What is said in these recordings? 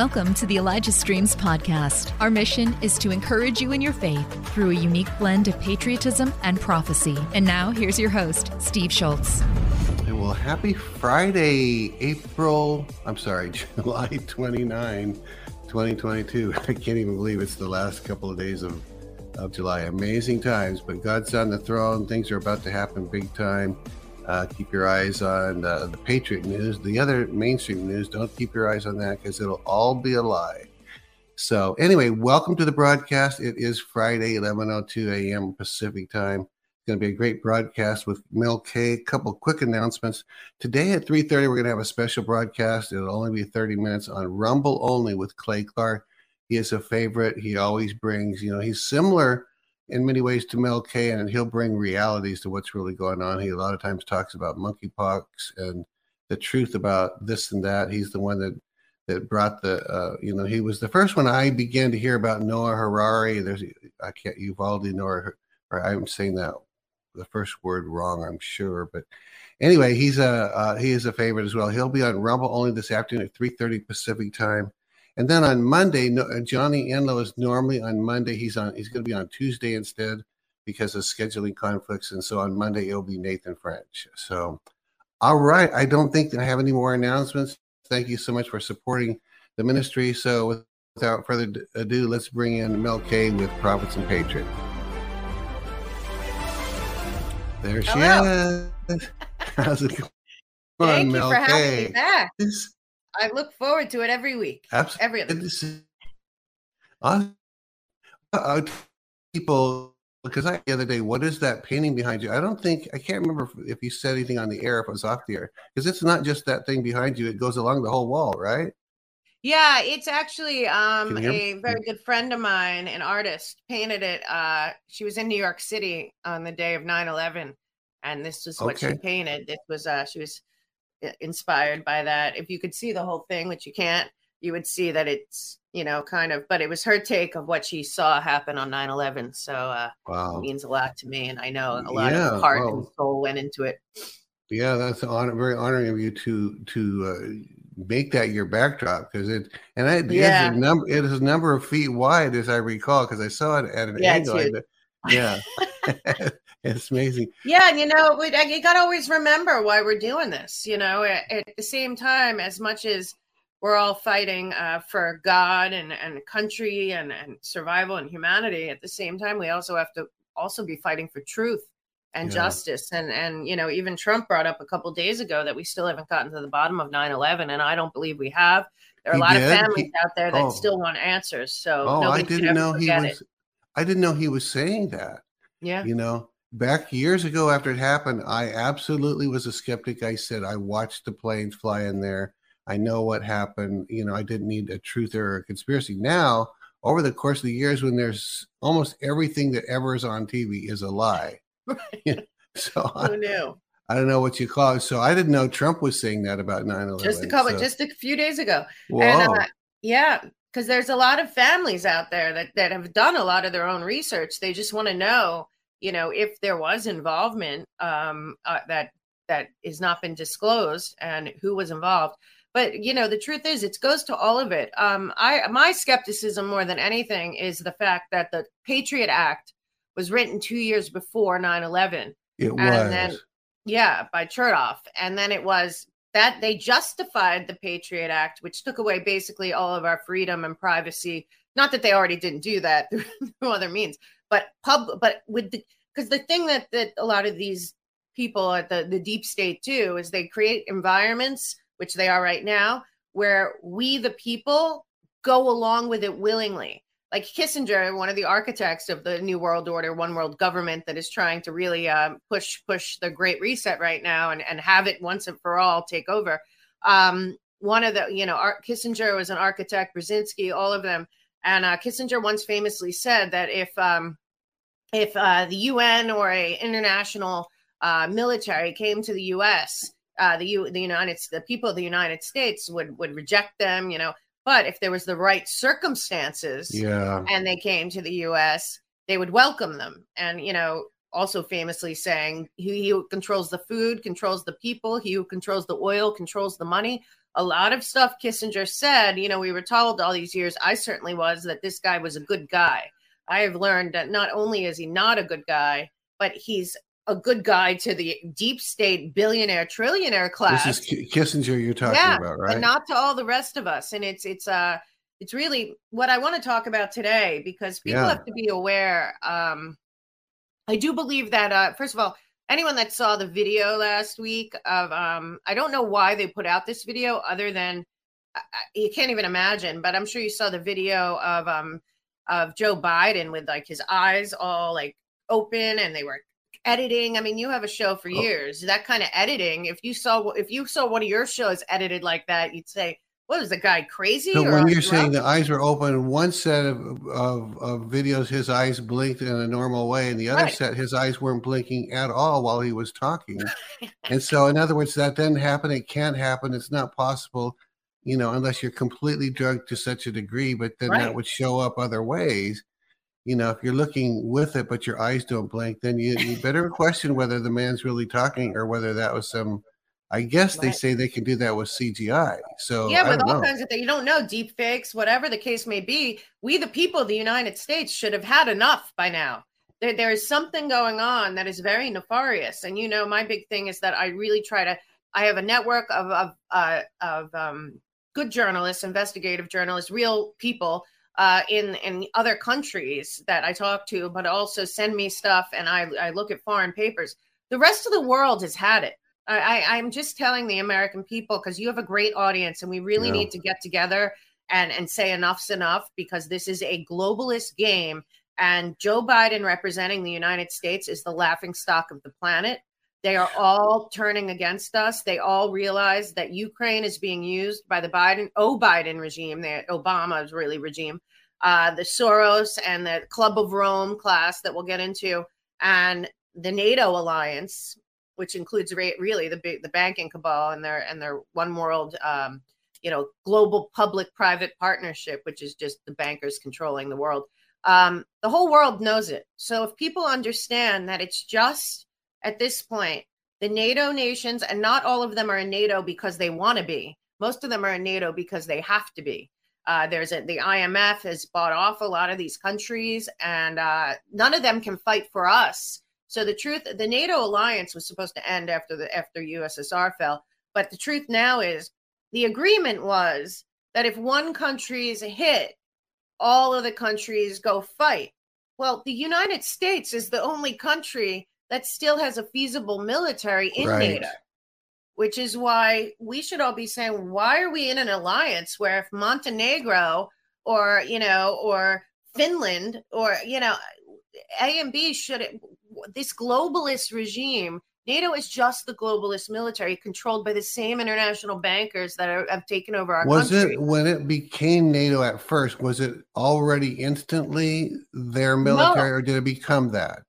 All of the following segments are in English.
Welcome to the Elijah Streams podcast. Our mission is to encourage you in your faith through a unique blend of patriotism and prophecy. And now, here's your host, Steve Shultz. Well, happy Friday, April, I'm sorry, July 29, 2022. I can't even believe it's the last couple of days of, of July. Amazing times, but God's on the throne. Things are about to happen big time. Uh, keep your eyes on uh, the Patriot news. The other mainstream news, don't keep your eyes on that because it'll all be a lie. So, anyway, welcome to the broadcast. It is Friday, 11:02 a.m. Pacific time. It's going to be a great broadcast with Mel K. A couple quick announcements. Today at 3:30, we're going to have a special broadcast. It'll only be 30 minutes on Rumble only with Clay Clark. He is a favorite. He always brings, you know, he's similar in many ways to Mel K, and he'll bring realities to what's really going on. He a lot of times talks about monkeypox and the truth about this and that. He's the one that that brought the, uh, you know, he was the first one I began to hear about Noah Harari. There's, I can't, Uvalde Noah, or I'm saying that the first word wrong, I'm sure, but anyway, he's a uh, he is a favorite as well. He'll be on Rumble only this afternoon at 3:30 Pacific time. And then on Monday, no, uh, Johnny Enlow is normally on Monday. He's on. He's going to be on Tuesday instead because of scheduling conflicts. And so on Monday it'll be Nathan French. So, all right. I don't think I have any more announcements. Thank you so much for supporting the ministry. So without further ado, let's bring in Mel K with Prophets and Patriot. There she Hello. is. How's it going? Thank you for having me back. I look forward to it every week. Absolutely. Every other week. Uh, uh, people, because I the other day, what is that painting behind you? I don't think I can't remember if, if you said anything on the air if it was off the air because it's not just that thing behind you; it goes along the whole wall, right? Yeah, it's actually um, a very good friend of mine, an artist, painted it. Uh, she was in New York City on the day of 9-11, and this is what okay. she painted. This was uh, she was inspired by that. If you could see the whole thing, which you can't, you would see that it's, you know, kind of, but it was her take of what she saw happen on 9 11. So uh, wow. it means a lot to me. And I know a lot yeah, of heart and soul went into it. Yeah, that's honor, very honoring of you to to uh, make that your backdrop because it and it yeah. is a number it is a number of feet wide as I recall because I saw it at an yeah, angle. Yeah. it's amazing. Yeah, you know, we, you got to always remember why we're doing this. You know, at, at, the same time, as much as we're all fighting uh, for God and and country and and survival and humanity, at the same time, we also have to also be fighting for truth and yeah. justice. And and you know, even Trump brought up a couple days ago that we still haven't gotten to the bottom of 9/11, and I don't believe we have. There are he a lot did? of families he, out there that oh. still want answers. So oh, I didn't know he was. It. I didn't know he was saying that. Yeah. You know, back years ago after it happened, I absolutely was a skeptic. I said, I watched the planes fly in there. I know what happened. You know, I didn't need a truth or a conspiracy. Now, over the course of the years, when there's almost everything that ever is on TV is a lie. so Who I, knew? I don't know what you call it. So I didn't know Trump was saying that about 9 11. Just a couple, so. just a few days ago. Whoa. And, uh, yeah, because there's a lot of families out there that, that have done a lot of their own research. They just want to know you know, if there was involvement um, uh, that has not been disclosed and who was involved. But you know, the truth is, it goes to all of it. Um, I my skepticism more than anything is the fact that the Patriot Act was written two years before 9-11. It and was. Then, yeah, by Chertoff. And then it was that they justified the Patriot Act, which took away basically all of our freedom and privacy. Not that they already didn't do that through other means, but pub but with the because the thing that that a lot of these people at the the deep state do is they create environments which they are right now where we the people go along with it willingly. Like kissinger one of the architects of the new world order one world government that is trying to really um, push push the great reset right now and, and have it once and for all take over. Um, one of the you know Ar- kissinger was an architect brzezinski all of them. And uh, kissinger once famously said that if um, if uh, the UN or a international uh, military came to the U.S., uh, the U, the United, the people of the United States would would reject them, you know. But if there was the right circumstances, yeah, and they came to the U.S., they would welcome them. And you know, also famously saying, he, he who controls the food controls the people, he who controls the oil controls the money. A lot of stuff Kissinger said, you know, we were told all these years, I certainly was, that this guy was a good guy. I have learned that not only is he not a good guy, but he's a good guy to the deep state billionaire trillionaire class. This is Kissinger you're talking yeah, about, right? And not to all the rest of us. And it's it's uh it's really what I want to talk about today because people yeah. have to be aware. Um I do believe that uh first of all, anyone that saw the video last week of um I don't know why they put out this video other than uh, you can't even imagine, but I'm sure you saw the video of um of Joe Biden with like his eyes all like open and they were editing. I mean, you have a show for oh. years. That kind of editing. If you saw if you saw one of your shows edited like that, you'd say, "What is the guy crazy?" So when you're saying the eyes were open, one set of, of, of videos, his eyes blinked in a normal way, and the other right. set, his eyes weren't blinking at all while he was talking. and so, in other words, that didn't happen. It can't happen. It's not possible. You know, unless you're completely drugged to such a degree, but then right. that would show up other ways you know, if you're looking with it, but your eyes don't blink, then you, you better question whether the man's really talking or whether that was some. I guess right. they say they can do that with CGI. So yeah, with all know. kinds of things. You don't know deep fakes, whatever the case may be. We, the people of the United States, should have had enough by now. There, there is something going on that is very nefarious. And you know, my big thing is that I really try to. I have a network of of uh, of um, good journalists, investigative journalists, real people uh, in in other countries that I talk to, but also send me stuff, and I I look at foreign papers. The rest of the world has had it. I, I am just telling the American people because you have a great audience, and we really yeah. need to get together and and say enough's enough because this is a globalist game, and Joe Biden representing the United States is the laughing stock of the planet. They are all turning against us. They all realize that Ukraine is being used by the Biden, oh Biden regime, the Obama's really regime, uh, the Soros and the Club of Rome class that we'll get into, and the NATO alliance, which includes re- really the the banking cabal and their and their one world, um, you know, global public-private partnership, which is just the bankers controlling the world. Um, the whole world knows it. So if people understand that it's just at this point, the NATO nations, and not all of them are in NATO because they want to be. Most of them are in NATO because they have to be. Uh, there's a, the IMF has bought off a lot of these countries, and uh, none of them can fight for us. So the truth, the NATO alliance was supposed to end after the after USSR fell, but the truth now is the agreement was that if one country is hit, all of the countries go fight. Well, the United States is the only country that still has a feasible military in right. NATO, which is why we should all be saying, why are we in an alliance where if Montenegro or, you know, or Finland or, you know, A and B should, this globalist regime, NATO is just the globalist military controlled by the same international bankers that are, have taken over our was country. it when it became NATO at first? Was it already instantly their military, no. or did it become that?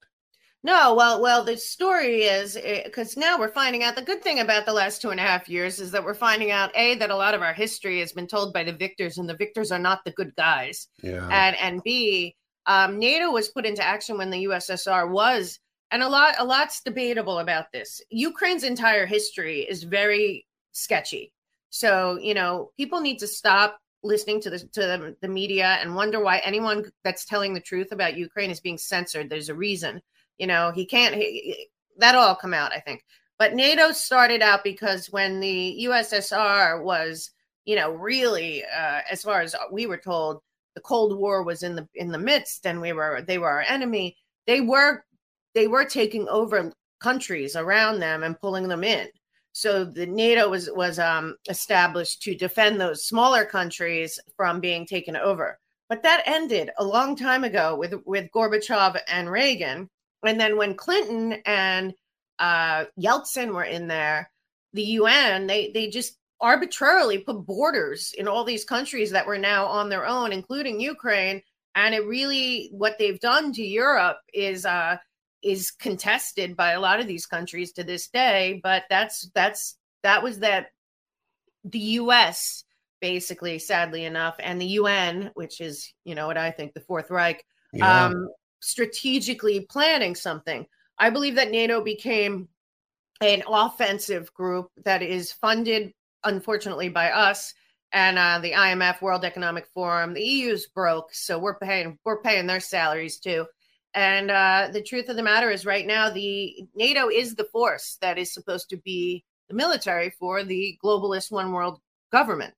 No, well, well, the story is because eh, now we're finding out the good thing about the last two and a half years is that we're finding out a that a lot of our history has been told by the victors, and the victors are not the good guys. Yeah. And and b um, NATO was put into action when the USSR was, and a lot a lot's debatable about this. Ukraine's entire history is very sketchy. So you know, people need to stop listening to the to the, the media and wonder why anyone that's telling the truth about Ukraine is being censored. There's a reason you know, he can't. He, that'll all come out, I think. But NATO started out because when the USSR was, you know, really, uh, as far as we were told, the Cold War was in the in the midst, and we were they were our enemy. They were they were taking over countries around them and pulling them in. So the NATO was was um, established to defend those smaller countries from being taken over. But that ended a long time ago with with Gorbachev and Reagan, and then when Clinton and uh, Yeltsin were in there, the UN they they just arbitrarily put borders in all these countries that were now on their own, including Ukraine. And it really what they've done to Europe is uh, is contested by a lot of these countries to this day. But that's that's that was that the U.S. basically, sadly enough, and the UN, which is you know what I think the Fourth Reich, yeah. um, strategically planning something. I believe that NATO became an offensive group that is funded, unfortunately, by us and uh, the IMF, World Economic Forum. The EU's broke, so we're paying we're paying their salaries too. And uh, the truth of the matter is, right now, the NATO is the force that is supposed to be the military for the globalist one world government.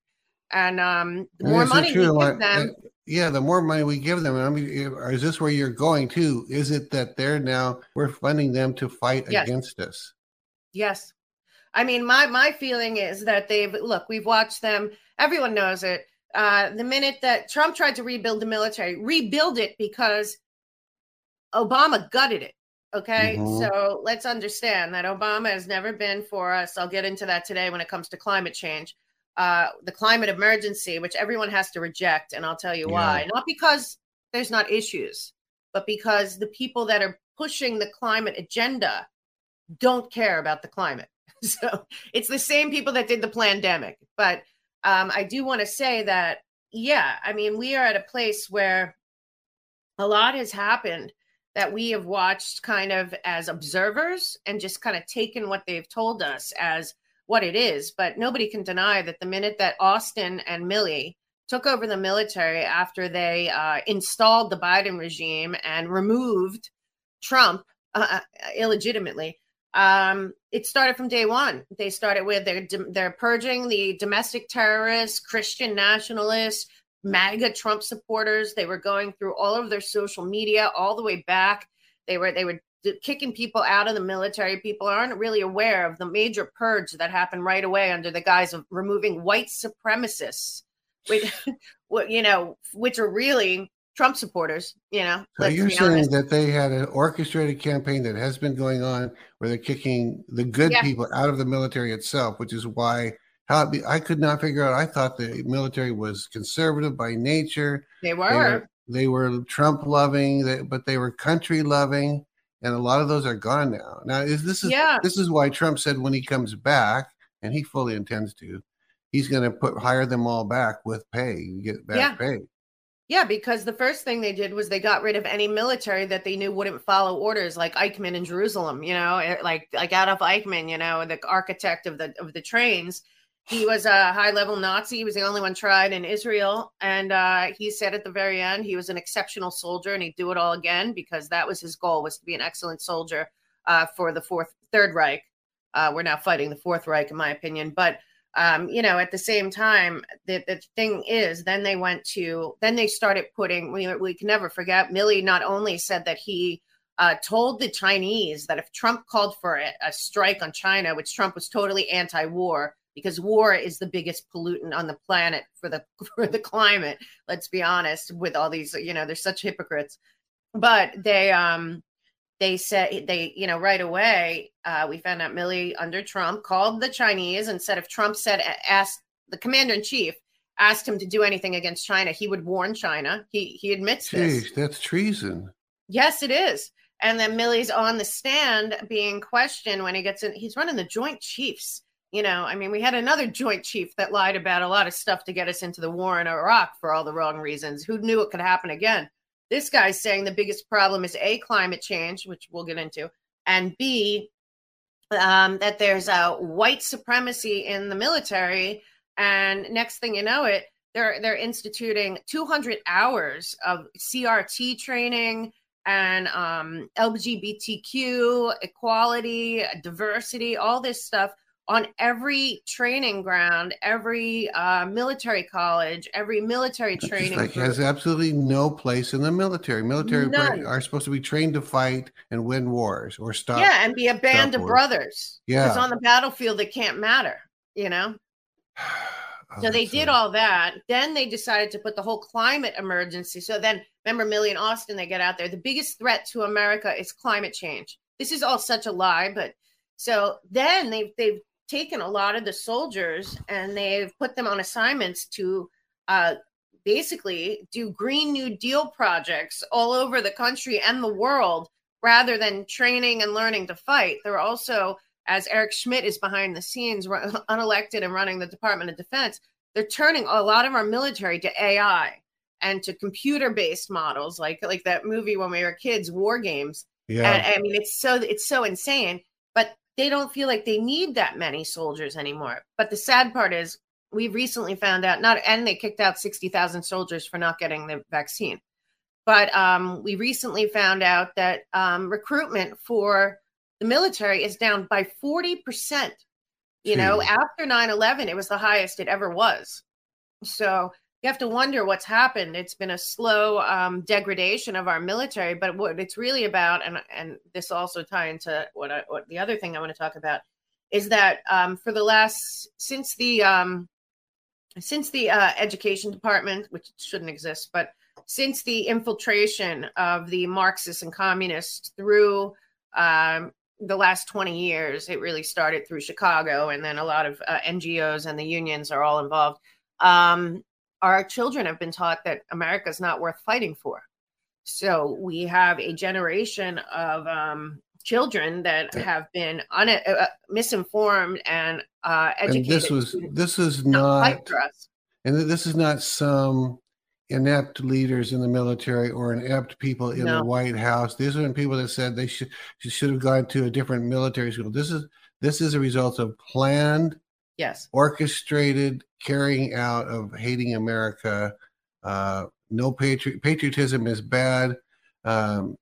And um, the more money we give them, yeah, the more money we give them. I mean, is this where you're going to? Is it that they're now we're funding them to fight yes. against us? Yes. I mean, my my feeling is that they've look. We've watched them. Everyone knows it. Uh, the minute that Trump tried to rebuild the military, rebuild it because Obama gutted it. Okay. Mm-hmm. So let's understand that Obama has never been for us. I'll get into that today when it comes to climate change. Uh, the climate emergency, which everyone has to reject. And I'll tell you yeah. why. Not because there's not issues, but because the people that are pushing the climate agenda don't care about the climate. So it's the same people that did the pandemic. But um, I do want to say that, yeah, I mean, we are at a place where a lot has happened that we have watched kind of as observers and just kind of taken what they've told us as what it is. But nobody can deny that the minute that Austin and Milley took over the military after they uh, installed the Biden regime and removed Trump uh, uh illegitimately, um, it started from day one. They started with they're they're purging the domestic terrorists, Christian nationalists, MAGA Trump supporters. They were going through all of their social media all the way back. They were they were kicking people out of the military. People aren't really aware of the major purge that happened right away under the guise of removing white supremacists, which you know, which are really Trump supporters. You know, so you're saying that they had an orchestrated campaign that has been going on where they're kicking the good yeah. people out of the military itself, which is why how be, I could not figure out. I thought the military was conservative by nature. They were. They were, they were Trump loving, but they were country loving, and a lot of those are gone now. Now, is this is yeah. this is why Trump said when he comes back, and he fully intends to, he's going to put hire them all back with pay, you get back yeah. pay. Yeah, because the first thing they did was they got rid of any military that they knew wouldn't follow orders, like Eichmann in Jerusalem. You know, eh, like like Adolf Eichmann, you know, the architect of the of the trains he was a high level Nazi. He was the only one tried in Israel. And uh, he said at the very end, he was an exceptional soldier and he'd do it all again because that was his goal was to be an excellent soldier uh, for the fourth, third Reich. Uh, we're now fighting the fourth Reich, in my opinion. But, um, you know, at the same time, the, the thing is, then they went to, then they started putting, we, we can never forget, Milley not only said that he uh, told the Chinese that if Trump called for a, a strike on China, which Trump was totally anti war, because war is the biggest pollutant on the planet for the for the climate let's be honest with all these you know they're such hypocrites. But they um they said they you know right away uh, we found out Milley under Trump called the Chinese and said if Trump said asked the commander in chief asked him to do anything against China he would warn China. He he admits Jeez, this that's treason. Yes it is. And then Milley's on the stand being questioned when he gets in he's running the Joint Chiefs you know, I mean, we had another joint chief that lied about a lot of stuff to get us into the war in Iraq for all the wrong reasons. Who knew it could happen again? This guy's saying the biggest problem is A, climate change, which we'll get into, and B, um, that there's a white supremacy in the military. And next thing you know it, they're they're instituting 200 hours of CRT training and um, LGBTQ equality, diversity, all this stuff on every training ground, every uh, military college, every military training. Like has absolutely no place in the military. Military None. are supposed to be trained to fight and win wars or stop. Yeah, and be a band of wars. brothers. Yeah, because on the battlefield it can't matter. You know. oh, so they did all that. Then they decided to put the whole climate emergency. So then, remember, Milley and Austin, they get out there. The biggest threat to America is climate change. This is all such a lie, but so then they've they've taken a lot of the soldiers and they've put them on assignments to uh, basically do Green New Deal projects all over the country and the world rather than training and learning to fight. They're also, as Eric Schmidt is behind the scenes, unelected and running the Department of Defense, they're turning a lot of our military to AI and to computer based models like like that movie when we were kids war games Yeah. And, I mean, it's so it's so insane, but they don't feel like they need that many soldiers anymore. But the sad part is, we recently found out not, and they kicked out sixty thousand soldiers for not getting the vaccine. But um, we recently found out that um, recruitment for the military is down by forty percent. You know, after 9 11, it was the highest it ever was. So you have to wonder what's happened. It's been a slow um, degradation of our military, but what it's really about, and and this also tie into what I, what the other thing I want to talk about is that um, for the last since the um, since the uh, education department, which shouldn't exist, but since the infiltration of the Marxists and communists through um, the last 20 years, it really started through Chicago, and then a lot of uh, NGOs and the unions are all involved um, our children have been taught that America is not worth fighting for. So we have a generation of um, children that have been un- uh, uh misinformed and uh, educated. And this was this is not, not and this is not some inept leaders in the military or inept people in no. the White House. These are people that said they should should have gone to a different military school. This is this is a result of planned yes. orchestrated carrying out of hating america uh, no patri- patriotism is bad um,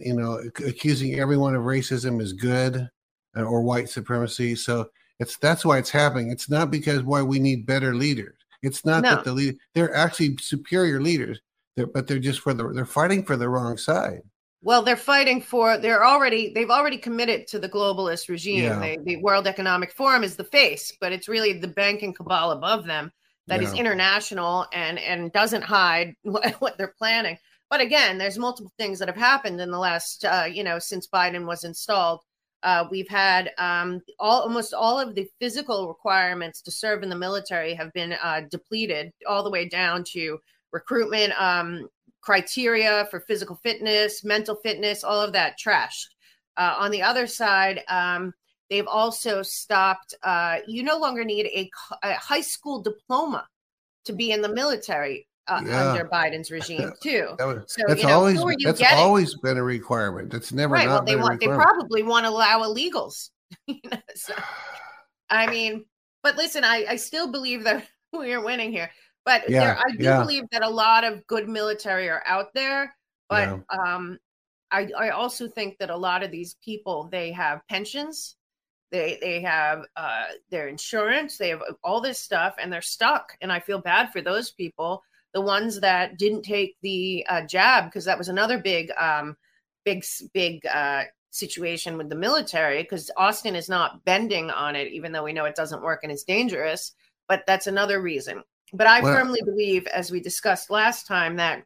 you know accusing everyone of racism is good uh, or white supremacy. So it's that's why it's happening. It's not because why we need better leaders. It's not no. that the leader they're actually superior leaders. They're, but they're just for the they're fighting for the wrong side well, they're fighting for. They're already. They've already committed to the globalist regime. Yeah. They, the World Economic Forum is the face, but it's really the banking cabal above them that yeah. is international and and doesn't hide what, what, they're planning. But again, there's multiple things that have happened in the last, uh, you know, since Biden was installed. Uh, we've had um, all almost all of the physical requirements to serve in the military have been uh, depleted, all the way down to recruitment. Um, criteria for physical fitness, mental fitness, all of that trashed. Uh, on the other side, um, they've also stopped. Uh, you no longer need a, a, high school diploma to be in the military uh, yeah. under Biden's regime too. that was, so that's you know, always that's getting? always been a requirement. That's never right. well, they want. They probably want to allow illegals. you know, so, I mean, but listen, I, I still believe that we are winning here. But yeah, there, I do yeah. believe that a lot of good military are out there. But yeah. um, I, I also think that a lot of these people they have pensions, they they have uh, their insurance, they have all this stuff, and they're stuck. And I feel bad for those people, the ones that didn't take the uh, jab because that was another big um, big big uh, situation with the military because Austin is not bending on it, even though we know it doesn't work and it's dangerous. But that's another reason. But I well, firmly believe, as we discussed last time, that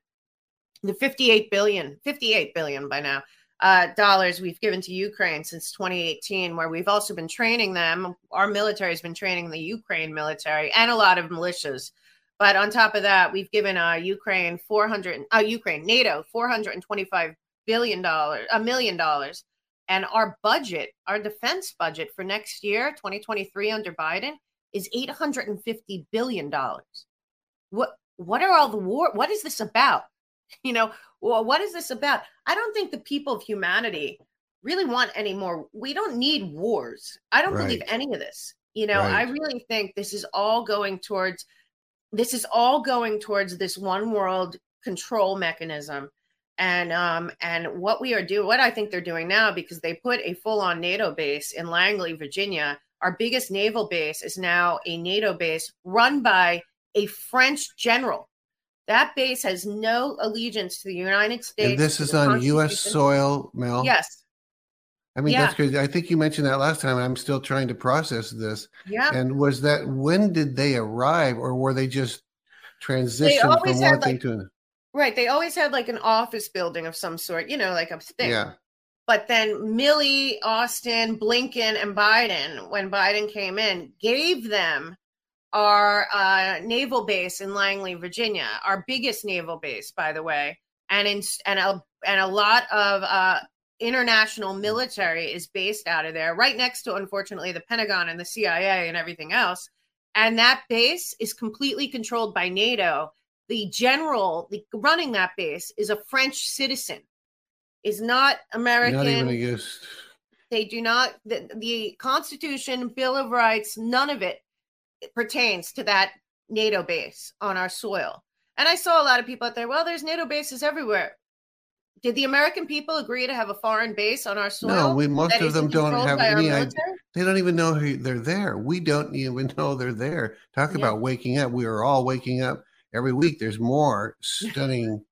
the 58 billion, 58 billion by now, uh, dollars we've given to Ukraine since 2018, where we've also been training them. Our military has been training the Ukraine military and a lot of militias. But on top of that, we've given uh, Ukraine 400, uh, Ukraine, NATO 425 billion dollars, a million dollars. And our budget, our defense budget for next year, 2023 under Biden, is 850 billion dollars. What what are all the war what is this about? You know, well, what is this about? I don't think the people of humanity really want any more. We don't need wars. I don't right. believe any of this. You know, right. I really think this is all going towards this is all going towards this one world control mechanism and um and what we are doing what i think they're doing now because they put a full-on nato base in langley virginia our biggest naval base is now a NATO base run by a French general. That base has no allegiance to the United States. And this is on U.S. soil, Mel. Yes. I mean, yeah. that's crazy. I think you mentioned that last time. I'm still trying to process this. Yeah. And was that when did they arrive, or were they just transitioned from one like, thing to another? Right. They always had like an office building of some sort, you know, like a thing. Yeah. But then Milley, Austin, Blinken, and Biden, when Biden came in, gave them our uh, naval base in Langley, Virginia, our biggest naval base, by the way, and in, and a and a lot of uh, international military is based out of there, right next to, unfortunately, the Pentagon and the CIA and everything else. And that base is completely controlled by NATO. The general the, running that base is a French citizen is not American. Not even against. They do not. The, the Constitution, Bill of Rights, none of it pertains to that NATO base on our soil. And I saw a lot of people out there. Well, there's NATO bases everywhere. Did the American people agree to have a foreign base on our soil? No, we, most of them don't have any idea. They don't even know who they're there. We don't even know they're there. Talk yeah. about waking up. We are all waking up every week. There's more stunning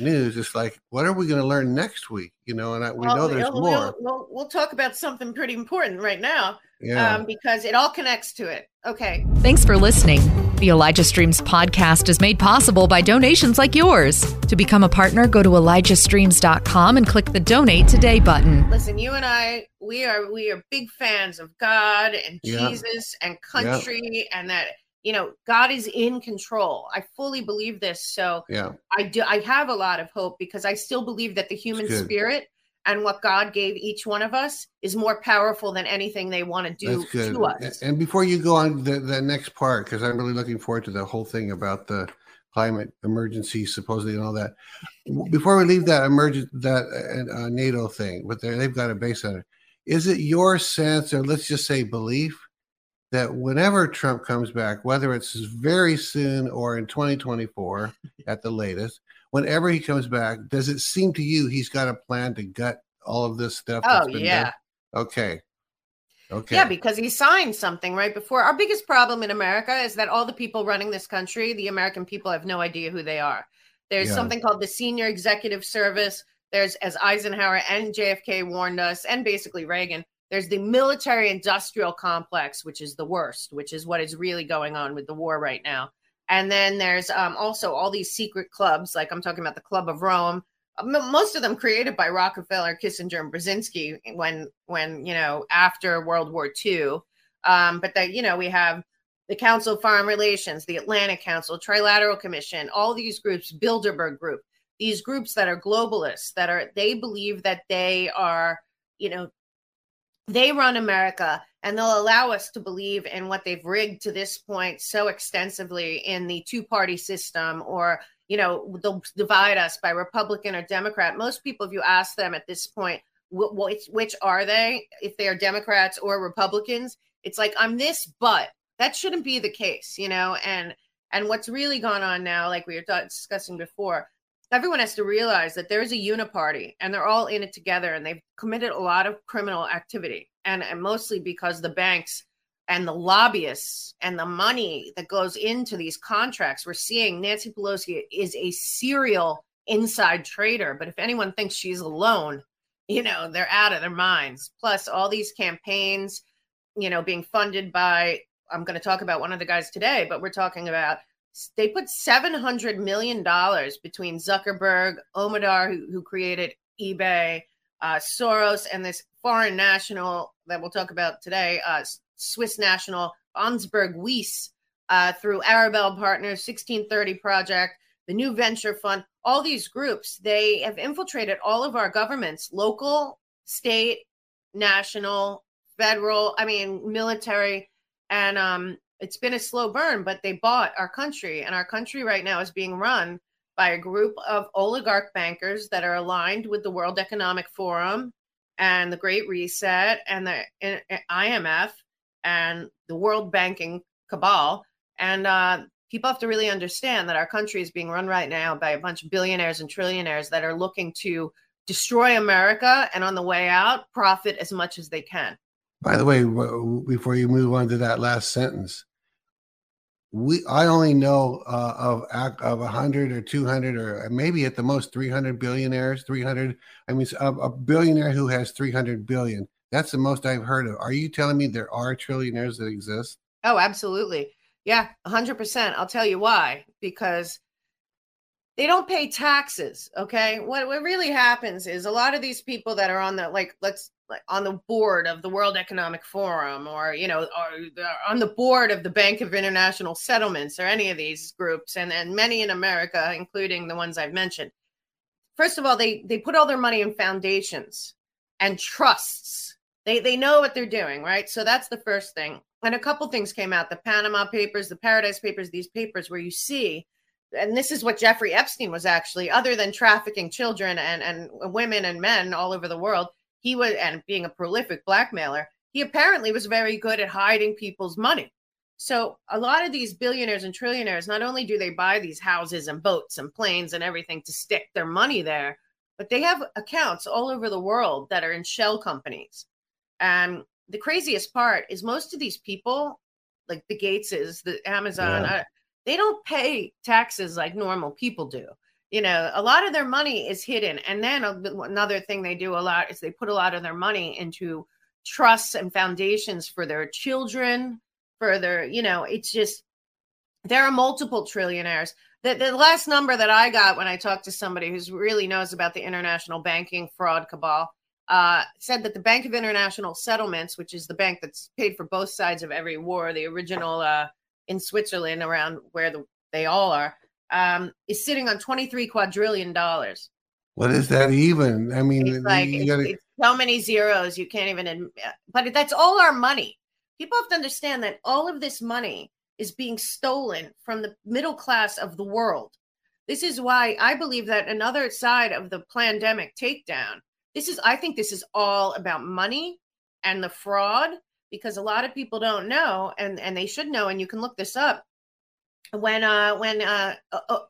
news. It's like, what are we going to learn next week? You know, and I, we well, know there's we'll, more. We'll, we'll, talk about something pretty important right now yeah. Um, because it all connects to it. Okay. Thanks for listening. The Elijah Streams podcast is made possible by donations like yours. To become a partner, go to ElijahStreams.com and click the donate today button. Listen, you and I, we are we are big fans of God and yeah. Jesus and country yeah. and that you know god is in control i fully believe this so yeah i do i have a lot of hope because i still believe that the human spirit and what God gave each one of us is more powerful than anything they want to do to us. And before you go on the, the next part, because I'm really looking forward to the whole thing about the climate emergency supposedly and all that. Before we leave that emergent that uh, uh NATO thing, but they've got a base on it. Is it your sense, or let's just say belief, that whenever Trump comes back, whether it's very soon or in 2024 at the latest, whenever he comes back, does it seem to you he's got a plan to gut all of this stuff? Oh yeah. Done? Okay. Okay. Yeah, because he signed something right before. Our biggest problem in America is that all the people running this country, the American people, have no idea who they are. There's yeah. something called the Senior Executive Service. There's, as Eisenhower and JFK warned us, and basically Reagan, there's the military industrial complex, which is the worst, which is what is really going on with the war right now. And then there's um, also all these secret clubs, like I'm talking about the Club of Rome. Most of them created by Rockefeller, Kissinger, and Brzezinski when, when you know, after World War II. Um, but that you know, we have the Council of Foreign Relations, the Atlantic Council, Trilateral Commission, all these groups, Bilderberg Group, these groups that are globalists, that are they believe that they are, you know, they run America and they'll allow us to believe in what they've rigged to this point so extensively in the two party system or you know they'll divide us by republican or democrat. Most people if you ask them at this point which, which are they? If they are democrats or republicans it's like i'm this but. That shouldn't be the case you know? And and what's really gone on now like we were discussing before everyone has to realize that there's a uniparty and they're all in it together and they've committed a lot of criminal activity and, and mostly because the banks and the lobbyists and the money that goes into these contracts. We're seeing nancy pelosi is a serial inside trader but if anyone thinks she's alone you know they're out of their minds. Plus all these campaigns you know being funded by i'm going to talk about one of the guys today but we're talking about they put 700 million dollars between Zuckerberg, Omidyar, who, who created eBay, uh, Soros, and this foreign national that we'll talk about today, uh, Swiss national Hansjörg Wyss, uh, through Arabella Partners, 1630 Project, the New Venture Fund, all these groups, they have infiltrated all of our governments, local, state, national, federal, I mean, military, and um, it's been a slow burn, but they bought our country, and our country right now is being run by a group of oligarch bankers that are aligned with the World Economic Forum and the Great Reset and the IMF and the World Banking cabal. And uh, people have to really understand that our country is being run right now by a bunch of billionaires and trillionaires that are looking to destroy America and on the way out, profit as much as they can. By the way, before you move on to that last sentence, we I only know uh, of of a hundred or two hundred or maybe at the most three hundred billionaires. Three hundred. I mean, a, a billionaire who has three hundred billion. That's the most I've heard of. Are you telling me there are trillionaires that exist? Oh, absolutely. Yeah, hundred percent. I'll tell you why. Because they don't pay taxes. Okay, what what really happens is a lot of these people that are on the like let's like on the board of the World Economic Forum or you know or on the board of the Bank of International Settlements or any of these groups and and many in America including the ones I've mentioned. First of all they they put all their money in foundations and trusts. They they know what they're doing right? So that's the first thing. And a couple things came out the Panama papers the Paradise papers these papers where you see and this is what Jeffrey Epstein was actually, other than trafficking children and, and women and men all over the world, he was, and being a prolific blackmailer, he apparently was very good at hiding people's money. So a lot of these billionaires and trillionaires, not only do they buy these houses and boats and planes and everything to stick their money there, but they have accounts all over the world that are in shell companies. And the craziest part is most of these people, like the Gateses, the Amazon, yeah. uh, they don't pay taxes like normal people do. You know, a lot of their money is hidden. And then another thing they do a lot is they put a lot of their money into trusts and foundations for their children, for their, you know, it's just there are multiple trillionaires the, the last number that I got when I talked to somebody who really knows about the international banking fraud cabal uh, said that the Bank of International Settlements, which is the bank that's paid for both sides of every war, the original uh, in Switzerland around where the, they all are, um, is sitting on 23 quadrillion dollars. What is that even? I mean, it's like it's, gotta... it's so many zeros you can't even. Admit, but that's all our money. People have to understand that all of this money is being stolen from the middle class of the world. This is why I believe that another side of the pandemic takedown, this is, I think this is all about money and the fraud because a lot of people don't know and, and they should know. And you can look this up. When, uh, when, uh,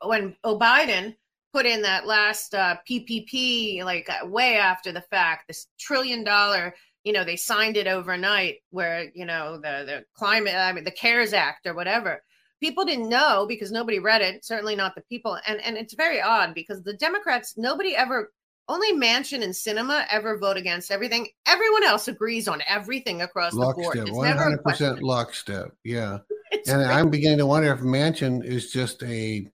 when Biden put in that last uh, PPP, like uh, way after the fact, this trillion dollar you know they signed it overnight where you know the the climate i mean the cares act or whatever. People didn't know because nobody read it certainly not the people. And and it's very odd because the democrats nobody ever only Manchin and Sinema ever vote against everything everyone else agrees on everything across lockstep, the board it's 100% lockstep yeah it's and i'm beginning to wonder if Manchin is just a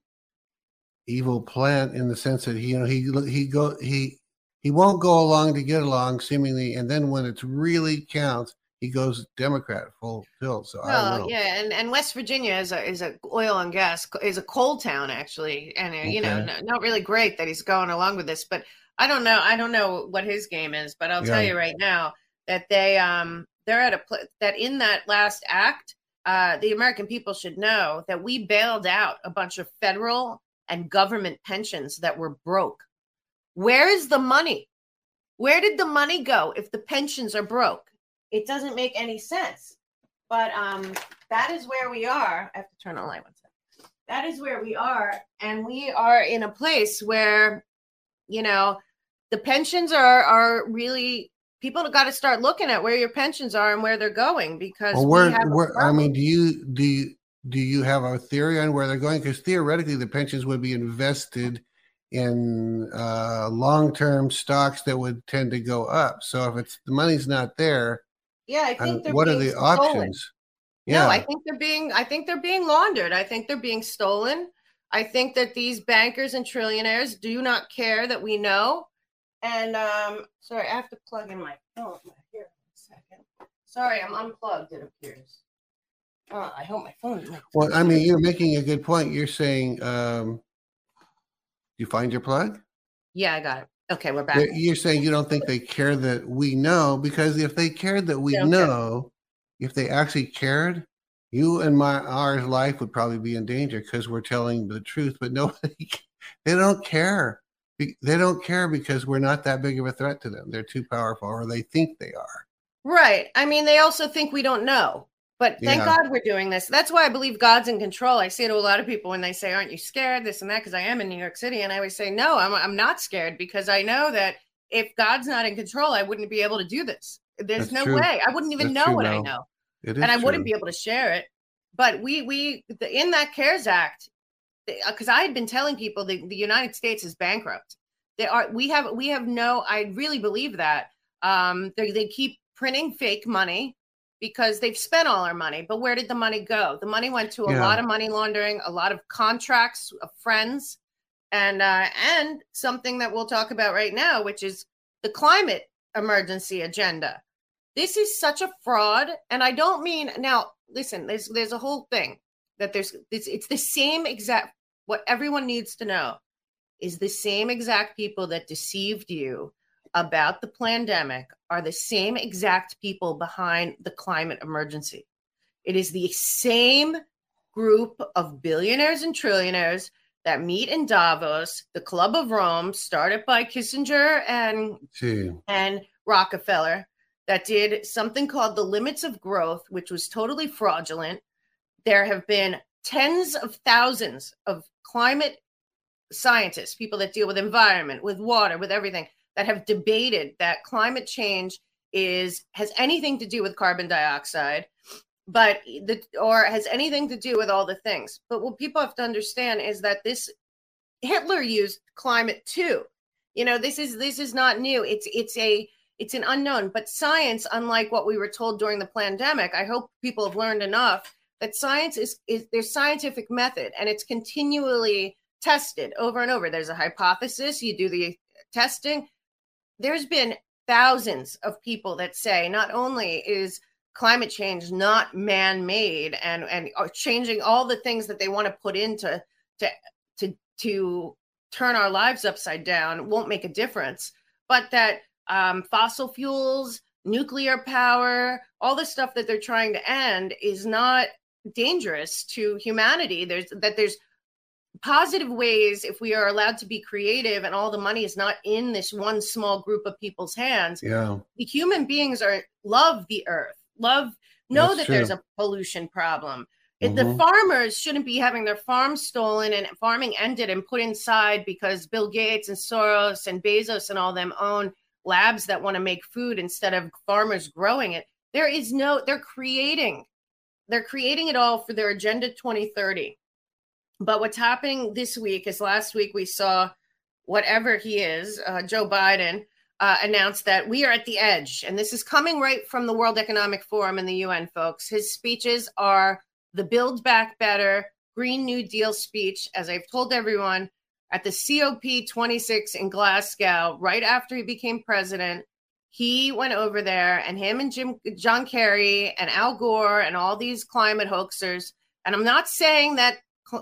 evil plant in the sense that he you know he he go he he won't go along to get along, seemingly, and then when it really counts, he goes Democrat full tilt. So well, yeah, and, and West Virginia is a is a oil and gas is a coal town actually, and uh, okay. you know not really great that he's going along with this, but I don't know I don't know what his game is, but I'll yeah. tell you right now that they um they're at a pl- that in that last act, uh, the American people should know that we bailed out a bunch of federal and government pensions that were broke where is the money? Where did the money go if the pensions are broke? It doesn't make any sense. But um, that is where we are. I have to turn on light one second. That is where we are. And we are in a place where, you know, the pensions are are really people have got to start looking at where your pensions are and where they're going because well, where, where I mean, do you do you, do you have a theory on where they're going? Because theoretically, the pensions would be invested in uh, long-term stocks that would tend to go up. So if it's the money's not there, yeah, I think uh, what are the stolen. options? Yeah, no, I think they're being I think they're being laundered. I think they're being stolen. I think that these bankers and trillionaires do not care that we know. And um, sorry, I have to plug in my phone here a second. Sorry, I'm unplugged. It appears. Oh, I hope my phone. Well, I mean, you're making a good point. You're saying um, you find your plug? Yeah, I got it. Okay, we're back. You're saying you don't think they care that we know because if they cared that we know, if they actually cared, you and my our life would probably be in danger because we're telling the truth. But nobody, they don't care. They don't care because we're not that big of a threat to them. They're too powerful, or they think they are. Right. I mean, they also think we don't know. But thank yeah. God we're doing this. That's why I believe God's in control. I say to a lot of people when they say, "Aren't you scared?" This and that, because I am in New York City, and I always say, "No, I'm I'm not scared because I know that if God's not in control, I wouldn't be able to do this. There's That's no true. way. I wouldn't even That's know what now. I know, and I true. wouldn't be able to share it. But we we the, in that CARES Act, because I had been telling people that the United States is bankrupt. They are. We have we have no. I really believe that. Um, they, they keep printing fake money because they've spent all our money. But where did the money go? The money went to a yeah. lot of money laundering, a lot of contracts of friends, and uh, and something that we'll talk about right now, which is the climate emergency agenda. This is such a fraud, and I don't mean now. Listen, there's there's a whole thing that there's it's, it's the same exact. What everyone needs to know is the same exact people that deceived you about the pandemic are the same exact people behind the climate emergency. It is the same group of billionaires and trillionaires that meet in Davos, the Club of Rome, started by Kissinger and Gee. and Rockefeller, that did something called the limits of growth, which was totally fraudulent. There have been tens of thousands of climate scientists, people that deal with environment, with water, with everything, that have debated that climate change is has anything to do with carbon dioxide but the or has anything to do with all the things. But what people have to understand is that this hitler used climate too. You know this is this is not new. It's it's a it's an unknown. But science unlike what we were told during the pandemic i hope people have learned enough that science is is there's scientific method and it's continually tested over and over. There's a hypothesis you do the testing. There's been thousands of people that say not only is climate change not man-made and and are changing all the things that they want to put into to to to turn our lives upside down won't make a difference but that um, fossil fuels nuclear power all the stuff that they're trying to end is not dangerous to humanity. There's that there's positive ways if we are allowed to be creative and all the money is not in this one small group of people's hands Yeah. the human beings are love the earth love know That's that there's a pollution problem. If the mm-hmm. farmers shouldn't be having their farms stolen and farming ended and put inside because bill gates and soros and bezos and all them own labs that want to make food instead of farmers growing it. There is no they're creating they're creating it all for their agenda 2030 but what's happening this week is last week we saw whatever he is, uh, Joe Biden, uh, announced that we are at the edge. And this is coming right from the World Economic Forum and the UN, folks. His speeches are the Build Back Better Green New Deal speech, as I've told everyone, at the COP26 in Glasgow, right after he became president. He went over there, and him and Jim, John Kerry, and Al Gore, and all these climate hoaxers. And I'm not saying that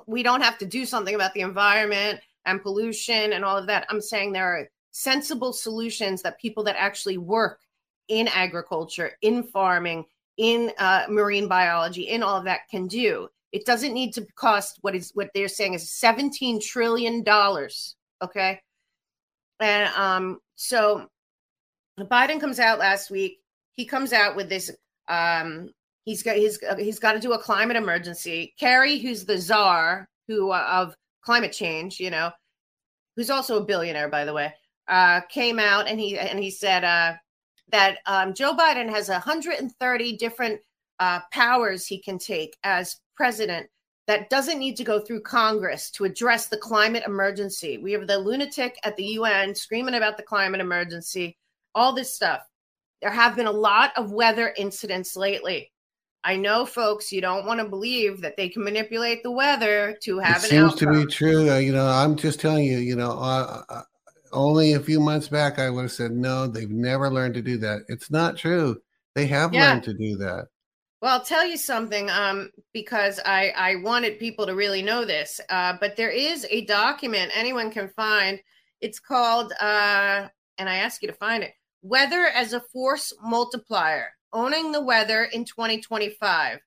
we don't have to do something about the environment and pollution and all of that. I'm saying there are sensible solutions that people that actually work in agriculture, in farming, in uh, marine biology, in all of that can do. It doesn't need to cost what is what they're saying is 17 trillion dollars. Okay, and um, so Biden comes out last week. He comes out with this. Um, he's got he's he's got to do a climate emergency. Kerry, who's the czar who uh, of climate change, you know, who's also a billionaire, by the way, uh, came out and he and he said uh, that um, Joe Biden has 130 different uh, powers he can take as president that doesn't need to go through Congress to address the climate emergency. We have the lunatic at the UN screaming about the climate emergency, all this stuff. There have been a lot of weather incidents lately. I know, folks, you don't want to believe that they can manipulate the weather to have it an seems to be true. Uh, you know, I'm just telling you. You know, uh, uh, only a few months back, I would have said no. They've never learned to do that. It's not true. They have Yeah. learned to do that. Well, I'll tell you something, um, because I, I wanted people to really know this. Uh, but there is a document anyone can find. It's called, uh, and I ask you to find it Weather as a Force Multiplier Owning the Weather in 2025.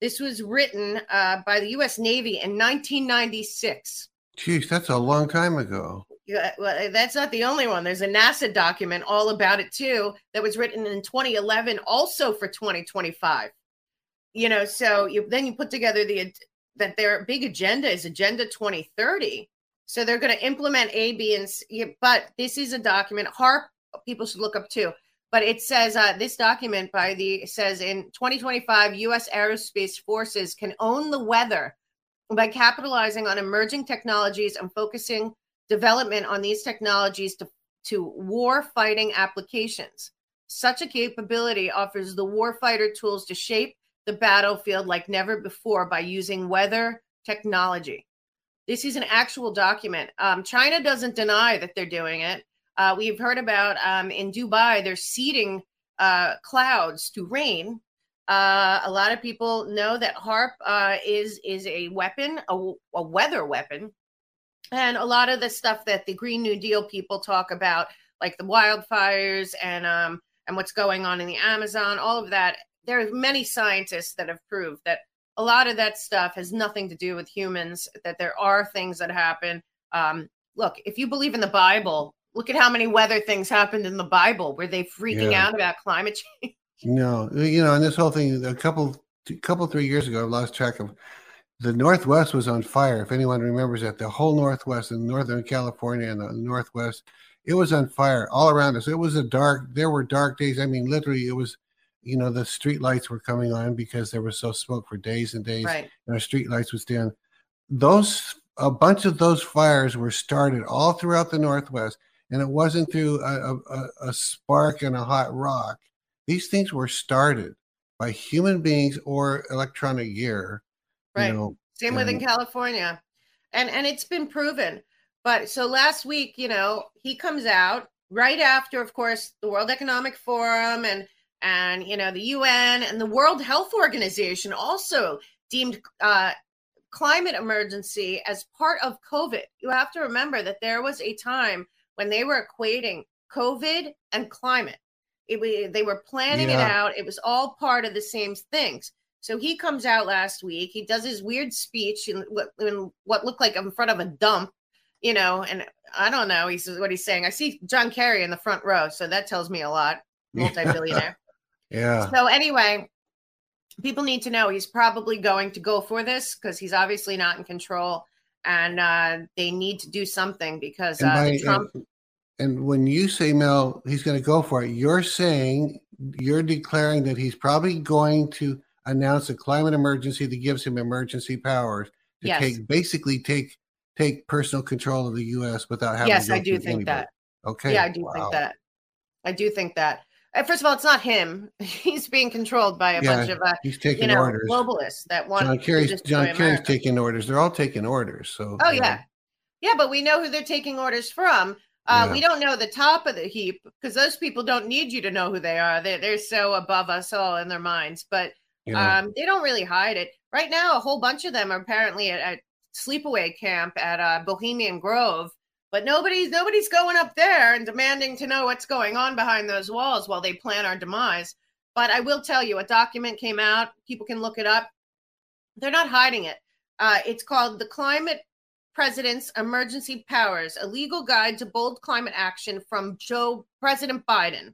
This was written uh, by the U.S. Navy in 1996. Geez, that's a long time ago. Yeah, well, that's not the only one. There's a NASA document all about it too that was written in 2011, also for 2025. You know, so you then you put together the that their big agenda is Agenda 2030. So they're going to implement A, B, and C. But this is a document. HAARP people should look up too. But it says uh, this document by the says in 2025, U.S. aerospace forces can own the weather by capitalizing on emerging technologies and focusing development on these technologies to, to war fighting applications. Such a capability offers the warfighter tools to shape the battlefield like never before by using weather technology. This is an actual document. Um, China doesn't deny that they're doing it. Uh, we've heard about um, in Dubai, they're seeding uh, clouds to rain. Uh, a lot of people know that HAARP uh, is is a weapon, a, a weather weapon, and a lot of the stuff that the Green New Deal people talk about, like the wildfires and um, and what's going on in the Amazon, all of that. There are many scientists that have proved that a lot of that stuff has nothing to do with humans. That there are things that happen. Um, look, if you believe in the Bible, look at how many weather things happened in the Bible. Were they freaking Yeah. out about climate change? No, you know, and this whole thing a couple, couple, three years ago, I've lost track of. The Northwest was on fire. If anyone remembers that, the whole Northwest and Northern California and the Northwest, it was on fire all around us. It was a dark. There were dark days. I mean, literally, it was. You know, the street lights were coming on because there was so smoke for days and days, right. and our street lights was down. Those a bunch of those fires were started all throughout the Northwest, and it wasn't through a, a, a spark and a hot rock. These things were started by human beings or electronic gear. Right. You know, Same with in California. And and it's been proven. But so last week, you know, he comes out right after, of course, the World Economic Forum and and you know the UN and the World Health Organization also deemed uh, climate emergency as part of COVID. You have to remember that there was a time when they were equating COVID and climate. It, they were planning it out. It was all part of the same things. So he comes out last week. He does his weird speech in what, in what looked like in front of a dump, you know. And I don't know. He's what he's saying. I see John Kerry in the front row, so that tells me a lot. Multi-billionaire. yeah, So anyway, people need to know he's probably going to go for this because he's obviously not in control, and uh, they need to do something because and, uh, by, Trump. and, and when you say Mel, he's going to go for it. You're saying you're declaring that he's probably going to announce a climate emergency that gives him emergency powers to Yes. take basically take take personal control of the U.S. without having. yes, to I do think anybody. that. Okay. Yeah, I do Wow. think that. I do think that. Uh, First of all, it's not him. He's being controlled by a Yeah, bunch of uh, He's you know orders. globalists that want John Kerry's John Kerry's taking orders. They're all taking orders. So Oh know, yeah, yeah, but we know who they're taking orders from. Uh, Yeah. We don't know the top of the heap because those people don't need you to know who they are. They're they're so above us all in their minds. But know, um, they don't really hide it. Right now, a whole bunch of them are apparently at, at sleepaway camp at uh, Bohemian Grove. But nobody's nobody's going up there and demanding to know what's going on behind those walls while they plan our demise. But I will tell you, a document came out. People can look it up. They're not hiding it. Uh, it's called the Climate President's Emergency Powers: A Legal Guide to Bold Climate Action from Joe President Biden.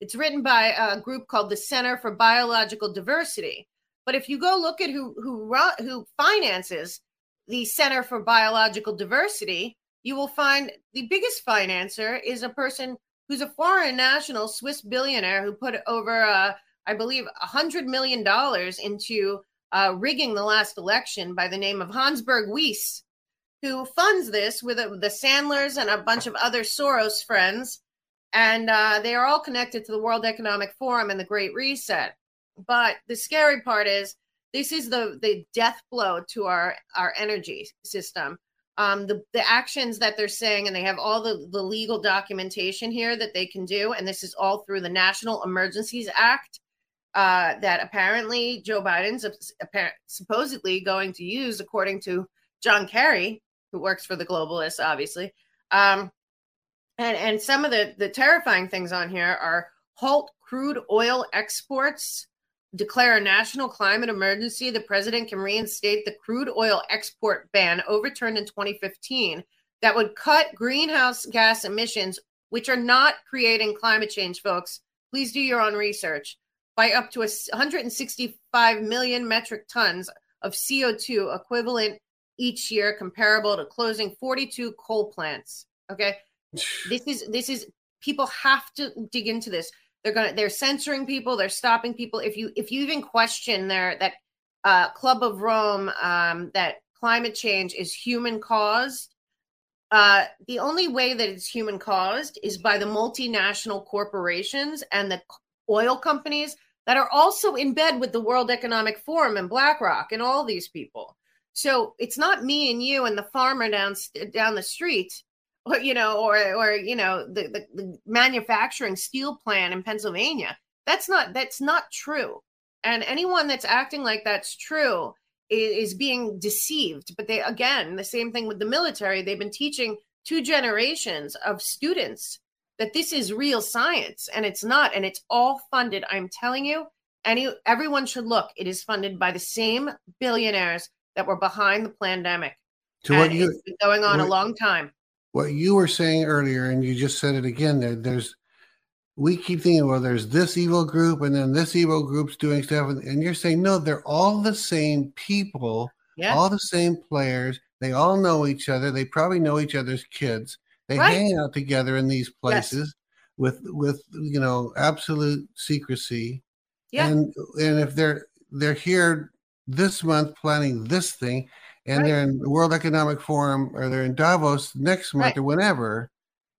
It's written by a group called the Center for Biological Diversity. But if you go look at who who who finances the Center for Biological Diversity, you will find the biggest financer is a person who's a foreign national Swiss billionaire who put over, uh, I believe, a hundred million dollars into uh, rigging the last election by the name of Hansjörg Wyss, who funds this with uh, the Sandlers and a bunch of other Soros friends, and uh, they are all connected to the World Economic Forum and the Great Reset. But the scary part is this is the the death blow to our our energy system um, the the actions that they're saying, and they have all the the legal documentation here that they can do, and this is all through the National Emergencies Act uh, that apparently Joe Biden's sup- supposedly going to use, according to John Kerry, who works for the globalists, obviously. Um, and and some of the the terrifying things on here are halt crude oil exports declare a national climate emergency, the president can reinstate the crude oil export ban overturned in 2015 that would cut greenhouse gas emissions, which are not creating climate change, folks. Please do your own research by up to 165 million metric tons of CO2 equivalent each year, comparable to closing 42 coal plants. Okay. This is, this is, people have to dig into this they're gonna they're censoring people they're stopping people. If you if you even question their that uh club of rome um that climate change is human caused uh the only way that it's human caused is by the multinational corporations and the oil companies that are also in bed with the world economic forum and blackrock and all these people. So it's not me and you and the farmer down down the street or you know, or or you know, the, the, the manufacturing steel plant in Pennsylvania. That's not that's not true. And anyone that's acting like that's true is, is being deceived. But they again, the same thing with the military. They've been teaching two generations of students that this is real science, and it's not, and it's all funded. I'm telling you, any everyone should look. It is funded by the same billionaires that were behind the pandemic. So what you it's been going on what, a long time. What you were saying earlier, and you just said it again. There, there's we keep thinking, well, there's this evil group, and then this evil group's doing stuff, and, and you're saying no, they're all the same people, yeah. all the same players. They all know each other. They probably know each other's kids. They Right. hang out together in these Yes. places with with you know absolute secrecy. Yeah. And and if they're they're here this month planning this thing, and Right. they're in the World Economic Forum or they're in Davos next month Right. or whenever,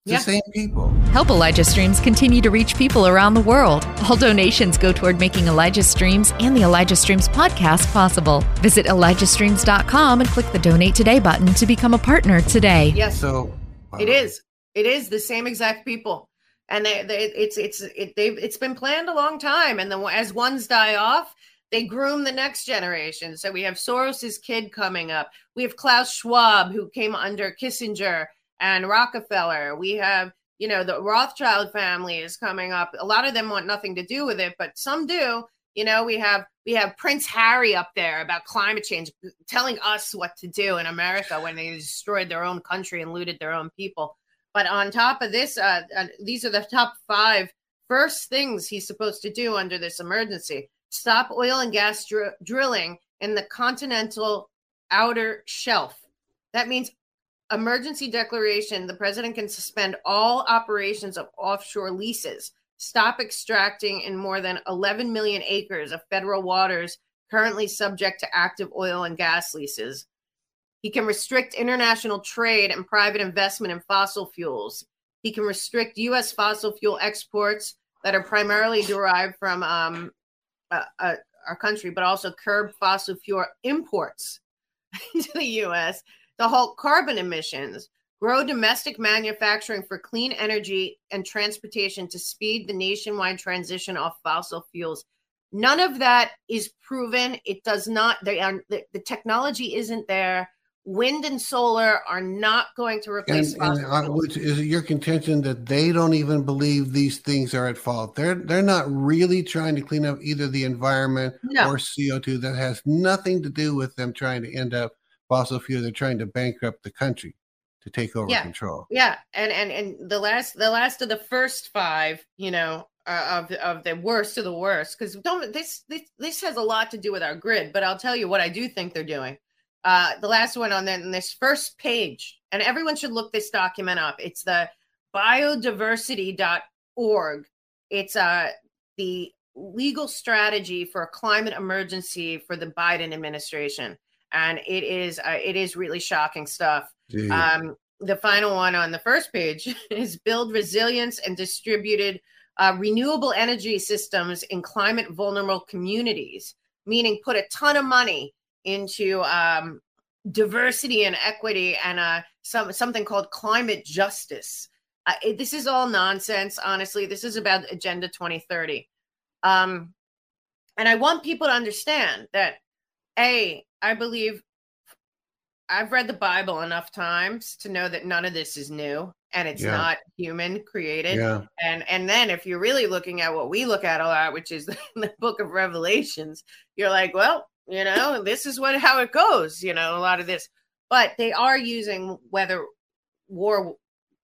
it's Yeah. the same people. Help Elijah Streams continue to reach people around the world. All donations go toward making Elijah Streams and the Elijah Streams podcast possible. Visit ElijahStreams.com and click the donate today button to become a partner today. Yes. So It wow. is. It is the same exact people, and they, they it's it's it they've it's been planned a long time. And then as ones die off, they groom the next generation. So we have Soros's kid coming up. We have Klaus Schwab who came under Kissinger and Rockefeller. We have you know the Rothschild family is coming up. A lot of them want nothing to do with it, but some do. You know, we have we have Prince Harry up there about climate change, telling us what to do in America when they destroyed their own country and looted their own people. But on top of this, uh, uh, these are the top five first things he's supposed to do under this emergency: stop oil and gas dr- drilling in the continental outer shelf. That means emergency declaration. The president can suspend all operations of offshore leases stop extracting in more than 11 million acres of federal waters currently subject to active oil and gas leases. He can restrict international trade and private investment in fossil fuels. He can restrict U.S. fossil fuel exports that are primarily derived from um, uh, uh, our country, but also curb fossil fuel imports into the U.S. To halt carbon emissions, grow domestic manufacturing for clean energy and transportation to speed the nationwide transition off fossil fuels. None of that is proven. It does not. They are, the, the technology isn't there. Wind and solar are not going to replace and fossil uh, which is it your contention that they don't even believe these things are at fault? They're they're not really trying to clean up either the environment No. or CO two. That has nothing to do with them trying to end up fossil fuel. They're trying to bankrupt the country to take over Yeah. control. yeah and and and the last the last of the first five you know uh, of of the worst of the worst because don't this, this this has a lot to do with our grid but i'll tell you what i do think they're doing uh the last one on the, on this first page and everyone should look this document up. It's the biodiversity.org it's uh the legal strategy for a climate emergency for the biden administration. And it is uh, it is really shocking stuff. Um, the final one on the first page is build resilience and distributed uh, renewable energy systems in climate vulnerable communities, meaning put a ton of money into um, diversity and equity and uh, some something called climate justice. Uh, it- this is all nonsense, honestly. This is about Agenda 2030. Um, and I want people to understand that, A, I believe I've read the Bible enough times to know that none of this is new and it's Yeah. not human created. yeah. And and then if you're really looking at what we look at a lot, which is the book of Revelations, you're like, well, you know, this is what how it goes, you know, a lot of this. But they are using weather war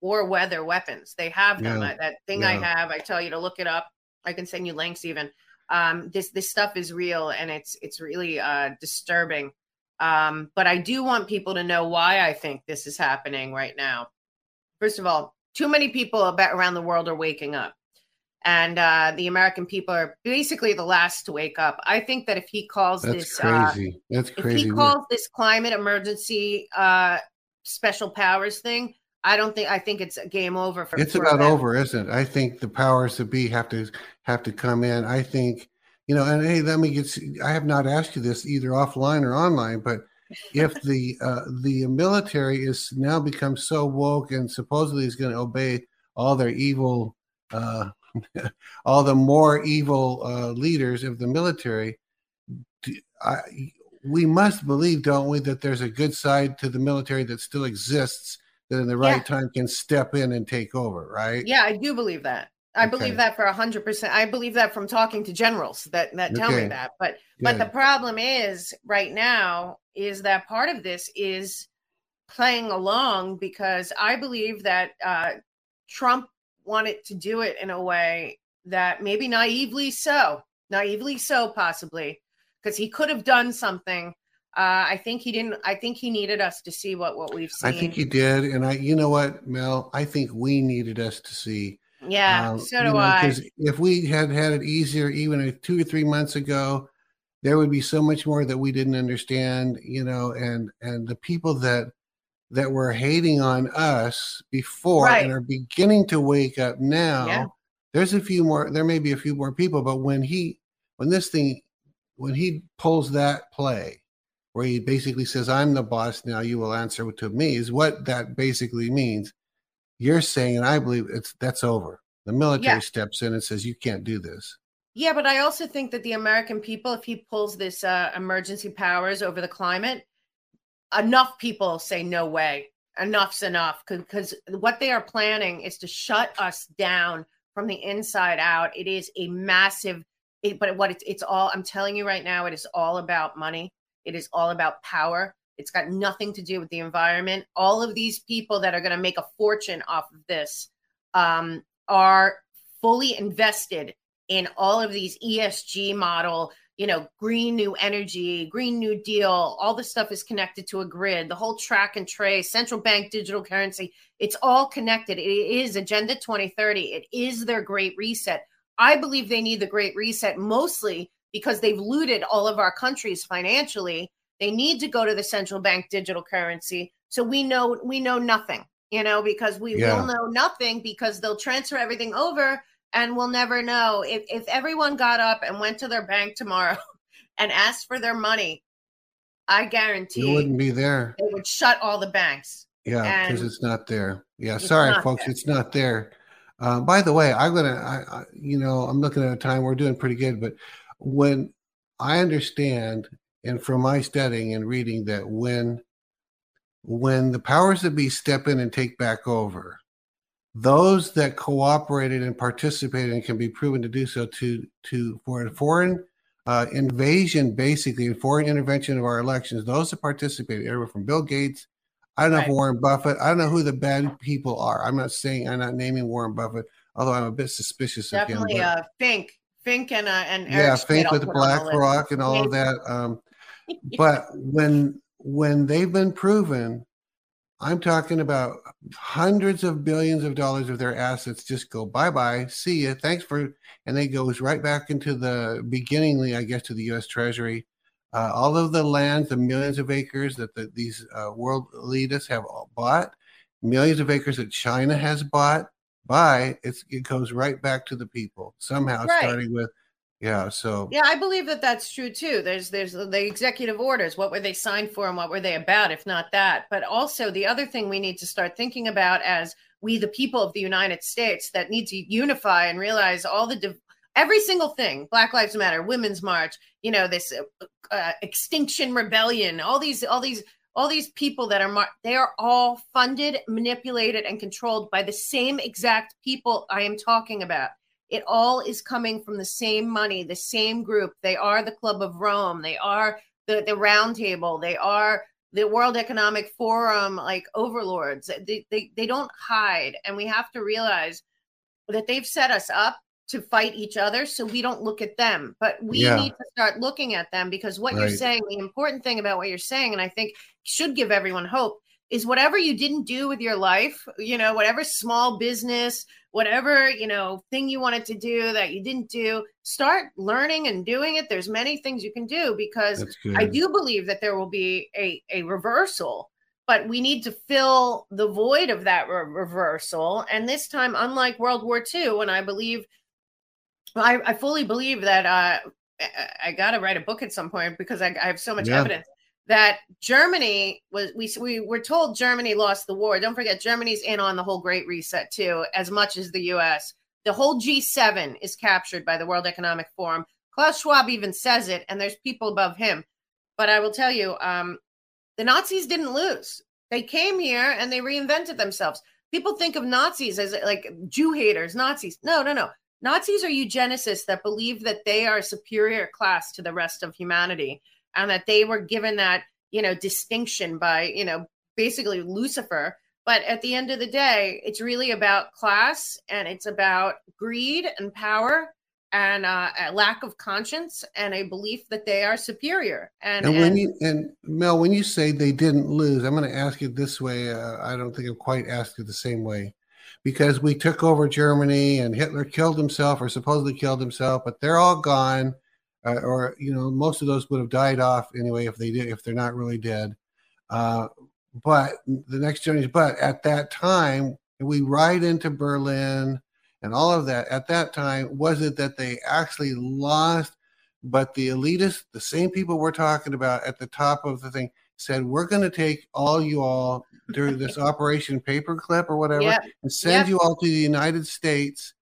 war weather weapons. They have them. Yeah. That- That thing I have, I tell you to look it up. I can send you links even. Um, this this stuff is real and it's it's really uh disturbing. Um, but I do want people to know why I think this is happening right now. First of all, too many people about around the world are waking up. And uh, the American people are basically the last to wake up. I think that if he calls That's this, uh, crazy. That's if crazy. he calls this climate emergency uh, special powers thing, I don't think I think it's a game over for. it's for about them. over, isn't it? I think the powers to be have to have to come in. I think you know, and hey, let me get. I have not asked you this either offline or online, but if the uh, the military is now become so woke and supposedly is going to obey all their evil, uh, all the more evil uh, leaders of the military, I, we must believe, don't we, that there's a good side to the military that still exists that in the right Yeah. time can step in and take over, right? Yeah, I do believe that. I okay. believe that for a hundred percent. I believe that from talking to generals that that tell okay. me that. But Good. but the problem is right now is that part of this is playing along because I believe that uh, Trump wanted to do it in a way that maybe naively so, naively so, possibly because he could have done something. Uh, I think he didn't. I think he needed us to see what what we've seen. I think he did, and I, you know what, Mel, I think we needed us to see yeah, um, so do know, I. Because if we had had it easier, even two or three months ago, there would be so much more that we didn't understand. You know, and and the people that that were hating on us before right. and are beginning to wake up now. Yeah. There's a few more. There may be a few more people, but when he when this thing when he pulls that play where he basically says, "I'm the boss now. You will answer to me," is what that basically means you're saying, and I believe it's that's over. The military yeah. steps in and says you can't do this. Yeah, but I also think that the American people, if he pulls this uh, emergency powers over the climate, enough people say no way. Enough's enough because what they are planning is to shut us down from the inside out. It is a massive, it, but what it's it's all. I'm telling you right now, it is all about money. It is all about power. It's got nothing to do with the environment. All of these people that are going to make a fortune off of this um, are fully invested in all of these ESG model, you know, green new energy, green new deal, all the stuff is connected to a grid, the whole track and trace, central bank digital currency, it's all connected. It is Agenda 2030. It is their great reset. I believe they need the great reset mostly because they've looted all of our countries financially they need to go to the central bank digital currency. So we know we know nothing, you know, because we yeah. will know nothing because they'll transfer everything over and we'll never know. If if everyone got up and went to their bank tomorrow and asked for their money, I guarantee it wouldn't be there. They would shut all the banks. Yeah, because it's not there. Yeah, sorry, folks, there. it's not there. Uh, by the way, I'm gonna, I, I, you know, I'm looking at a time we're doing pretty good, but when I understand and from my studying and reading that when when the powers that be step in and take back over those that cooperated and participated and can be proven to do so to to for a foreign uh, invasion basically and foreign intervention of our elections. Those that participated everyone from bill gates i don't know right. warren buffett i don't know who the bad people are. I'm not saying i'm not naming warren buffett although i'm a bit suspicious Definitely, of him Definitely, uh fink fink and uh and Eric yeah fink with blackrock and all of that um but when when they've been proven, I'm talking about hundreds of billions of dollars of their assets just go bye bye, see you, thanks for, and they goes right back into the beginningly, I guess, to the U.S. Treasury. Uh, all of the lands, the millions of acres that the, these uh, world elitists have bought, millions of acres that China has bought, by it goes right back to the people somehow, right. starting with yeah. So yeah, I believe that that's true too. There's there's the executive orders. What were they signed for, and what were they about? If not that, but also the other thing we need to start thinking about as we, the people of the United States, that need to unify and realize all the div- every single thing black lives matter women's march you know this uh, uh, extinction rebellion all these all these all these people that are mar- they are all funded manipulated and controlled by the same exact people i am talking about it all is coming from the same money, the same group. They are the Club of Rome. They are the, the Round Table. They are the World Economic Forum, like overlords. They, they, they don't hide. And we have to realize that they've set us up to fight each other so we don't look at them but we yeah. need to start looking at them because what right. you're saying the important thing about what you're saying and i think should give everyone hope is whatever you didn't do with your life you know whatever small business whatever you know thing you wanted to do that you didn't do start learning and doing it. There's many things you can do because i do believe that there will be a, a reversal but we need to fill the void of that re- reversal. And this time unlike world war ii when i believe i, I fully believe that uh, I, I got to write a book at some point because I, I have so much yeah. evidence that Germany was we we were told Germany lost the war. Don't forget Germany's in on the whole Great Reset too, as much as the U.S. The whole G7 is captured by the World Economic Forum. Klaus Schwab even says it, and there's people above him. But I will tell you, um, the Nazis didn't lose. They came here and they reinvented themselves. people think of Nazis as like Jew haters, Nazis. No, no, no. Nazis are eugenicists that believe that they are a superior class to the rest of humanity and that they were given that, you know, distinction by, you know, basically Lucifer. But at the end of the day, it's really about class and it's about greed and power and uh, a lack of conscience and a belief that they are superior. And, and when and, you and Mel, when you say they didn't lose, I'm going to ask you this way. Uh, I don't think I've quite asked you the same way, because we took over Germany and Hitler killed himself or supposedly killed himself, but they're all gone, uh, or you know, most of those would have died off anyway if they did, if they're not really dead. Uh, but the next generation, but at that time, we ride into Berlin and all of that at that time was it that they actually lost but the elitists the same people we're talking about at the top of the thing said we're going to take all you all during this operation paperclip or whatever Yep. and send Yep. you all to the united states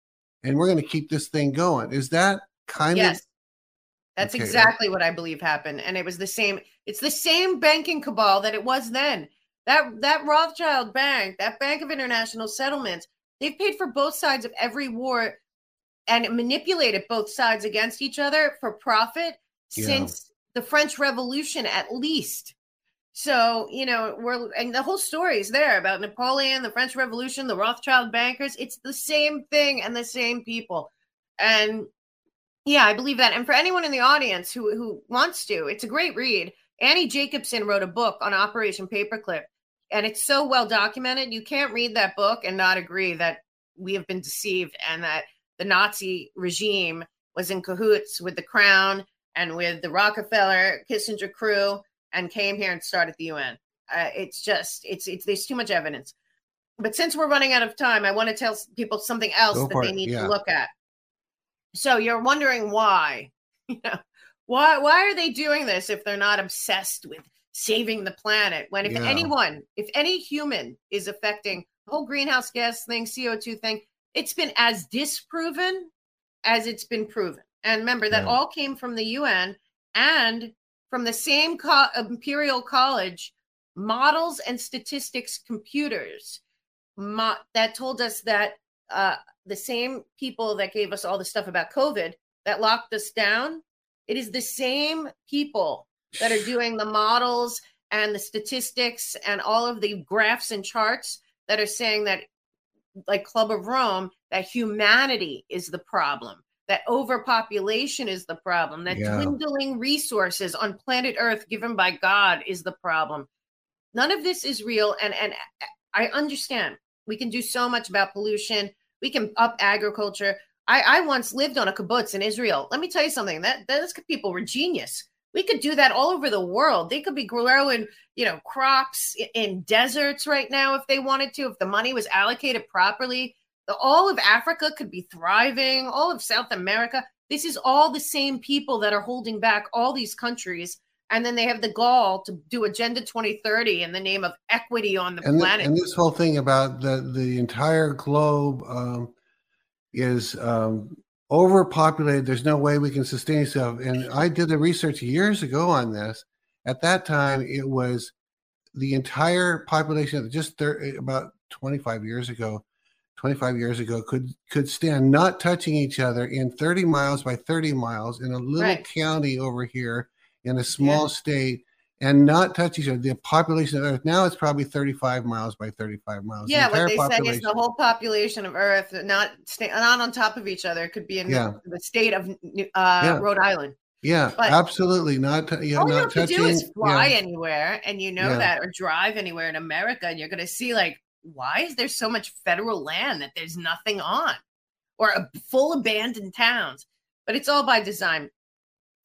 and we're going to keep this thing going is that kind yes. of That's Okay. exactly what I believe happened. And it was the same, it's the same banking cabal that it was then. That that Rothschild bank, that Bank of International Settlements, they've paid for both sides of every war and manipulated both sides against each other for profit Yeah. since the French Revolution, at least. So, you know, we're and the whole story is there about Napoleon, the French Revolution, the Rothschild bankers. It's the same thing and the same people. And yeah, I believe that. And for anyone in the audience who who wants to, it's a great read. Annie Jacobson wrote a book on Operation Paperclip, and it's so well documented. You can't read that book and not agree that we have been deceived and that the Nazi regime was in cahoots with the Crown and with the Rockefeller Kissinger crew and came here and started the UN. Uh, it's just it's it's there's too much evidence. But since we're running out of time, I want to tell people something else Go that they it, need yeah. to look at. So you're wondering why, you know, why why are they doing this if they're not obsessed with saving the planet? When if Yeah. anyone, if any human is affecting the whole greenhouse gas thing, CO2 thing, it's been as disproven as it's been proven. And remember that Yeah. all came from the UN and from the same co- Imperial College models and statistics computers mo- that told us that uh, the same people that gave us all the stuff about COVID that locked us down, it is the same people that are doing the models and the statistics and all of the graphs and charts that are saying that, like Club of Rome, that humanity is the problem, that overpopulation is the problem, that Yeah. dwindling resources on planet Earth given by God is the problem. None of this is real. And, and I understand we can do so much about pollution, we can up agriculture. I, I once lived on a kibbutz in Israel. Let me tell you something. That those people were genius. We could do that all over the world. They could be growing, you know, crops in deserts right now if they wanted to, if the money was allocated properly. The, all of Africa could be thriving. All of South America. This is all the same people that are holding back all these countries, and then they have the gall to do Agenda 2030 in the name of equity on the and, planet. and this whole thing about the the entire globe um, is um, overpopulated. There's no way we can sustain itself. And I did the research years ago on this. At that time, it was the entire population of just thir- about 25 years ago. 25 years ago could could stand not touching each other in 30 miles by 30 miles in a little Right. county over here in a small state and not touch each other. The population of Earth now it's probably 35 miles by 35 miles. The Yeah, what entire they say is the whole population of Earth not not on top of each other. It could be in the- Yeah. the, state of uh, Yeah. Rhode Island. Yeah, but- absolutely not. Yeah, All you not have to do is fly yeah. anywhere, and you know Yeah. that, or drive anywhere in America, and you're going to see like, why is there so much federal land that there's nothing on, or a full abandoned towns? But it's all by design.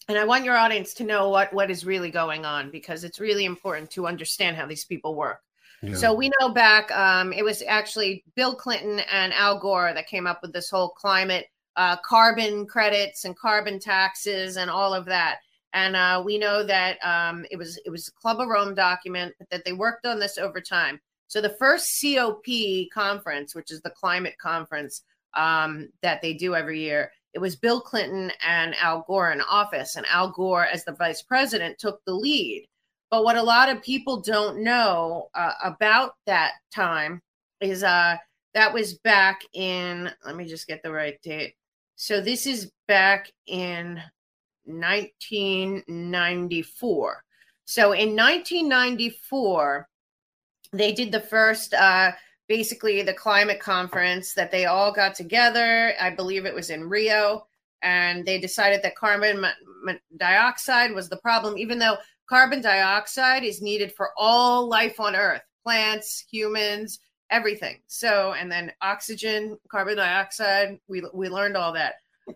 And I want your audience to know what what is really going on because it's really important to understand how these people work. Yeah. So we know back, um, it was actually Bill Clinton and Al Gore that came up with this whole climate uh, carbon credits and carbon taxes and all of that. And uh, we know that um, it was it was a Club of Rome document that they worked on this over time. So the first COP conference, which is the climate conference um, that they do every year, it was Bill Clinton and Al Gore in office, and Al Gore, as the vice president, took the lead. But what a lot of people don't know uh, about that time is uh that was back in let me just get the right date. So this is back in 1994. So in 1994, they did the first, uh, basically, the climate conference that they all got together. I believe it was in Rio. And they decided that carbon dioxide was the problem, even though carbon dioxide is needed for all life on Earth plants, humans, everything. So, and then oxygen, carbon dioxide, we, we learned all that.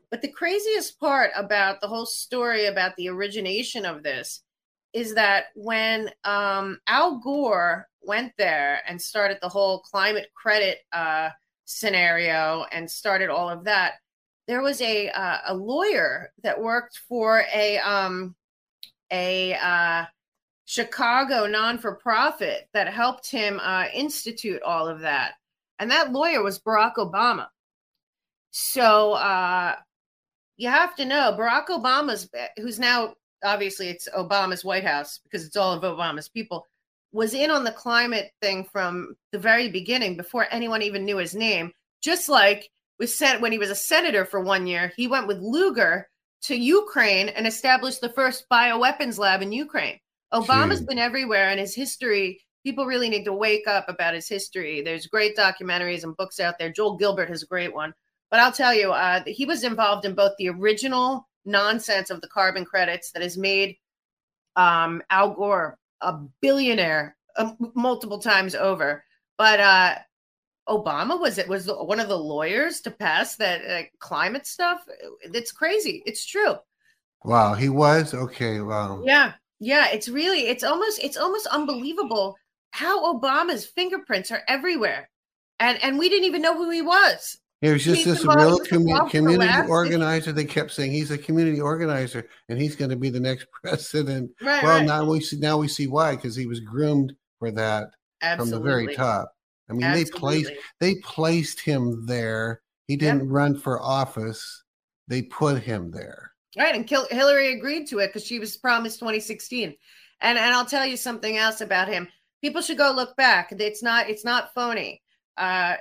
But the craziest part about the whole story about the origination of this is that when um, Al Gore went there and started the whole climate credit uh, scenario and started all of that, there was a uh, a lawyer that worked for a um, a uh, Chicago non for profit that helped him uh, institute all of that, and that lawyer was Barack Obama. So uh, you have to know Barack Obama's, who's now obviously it's Obama's White House because it's all of Obama's people, was in on the climate thing from the very beginning before anyone even knew his name. Just like was sent when he was a senator for one year, he went with Lugar to Ukraine and established the first bioweapons lab in Ukraine. Obama's Gee. been everywhere and his history. People really need to wake up about his history. There's great documentaries and books out there. Joel Gilbert has a great one. But I'll tell you, uh, he was involved in both the original nonsense of the carbon credits that has made um, Al Gore a billionaire uh, multiple times over. But uh, Obama was it was one of the lawyers to pass that uh, climate stuff. It's crazy. It's true. Wow, he was okay. Wow. Yeah, yeah. It's really it's almost it's almost unbelievable how Obama's fingerprints are everywhere, and and we didn't even know who he was. He was just this real commu- community organizer. They kept saying he's a community organizer and he's going to be the next president. Right, well, right. now we see now we see why because he was groomed for that Absolutely. from the very top. I mean, Absolutely. they placed they placed him there. He didn't run for office. They put him there. Right, and Hillary agreed to it because she was promised 2016. And and I'll tell you something else about him. People should go look back. It's not it's not phony. Uh,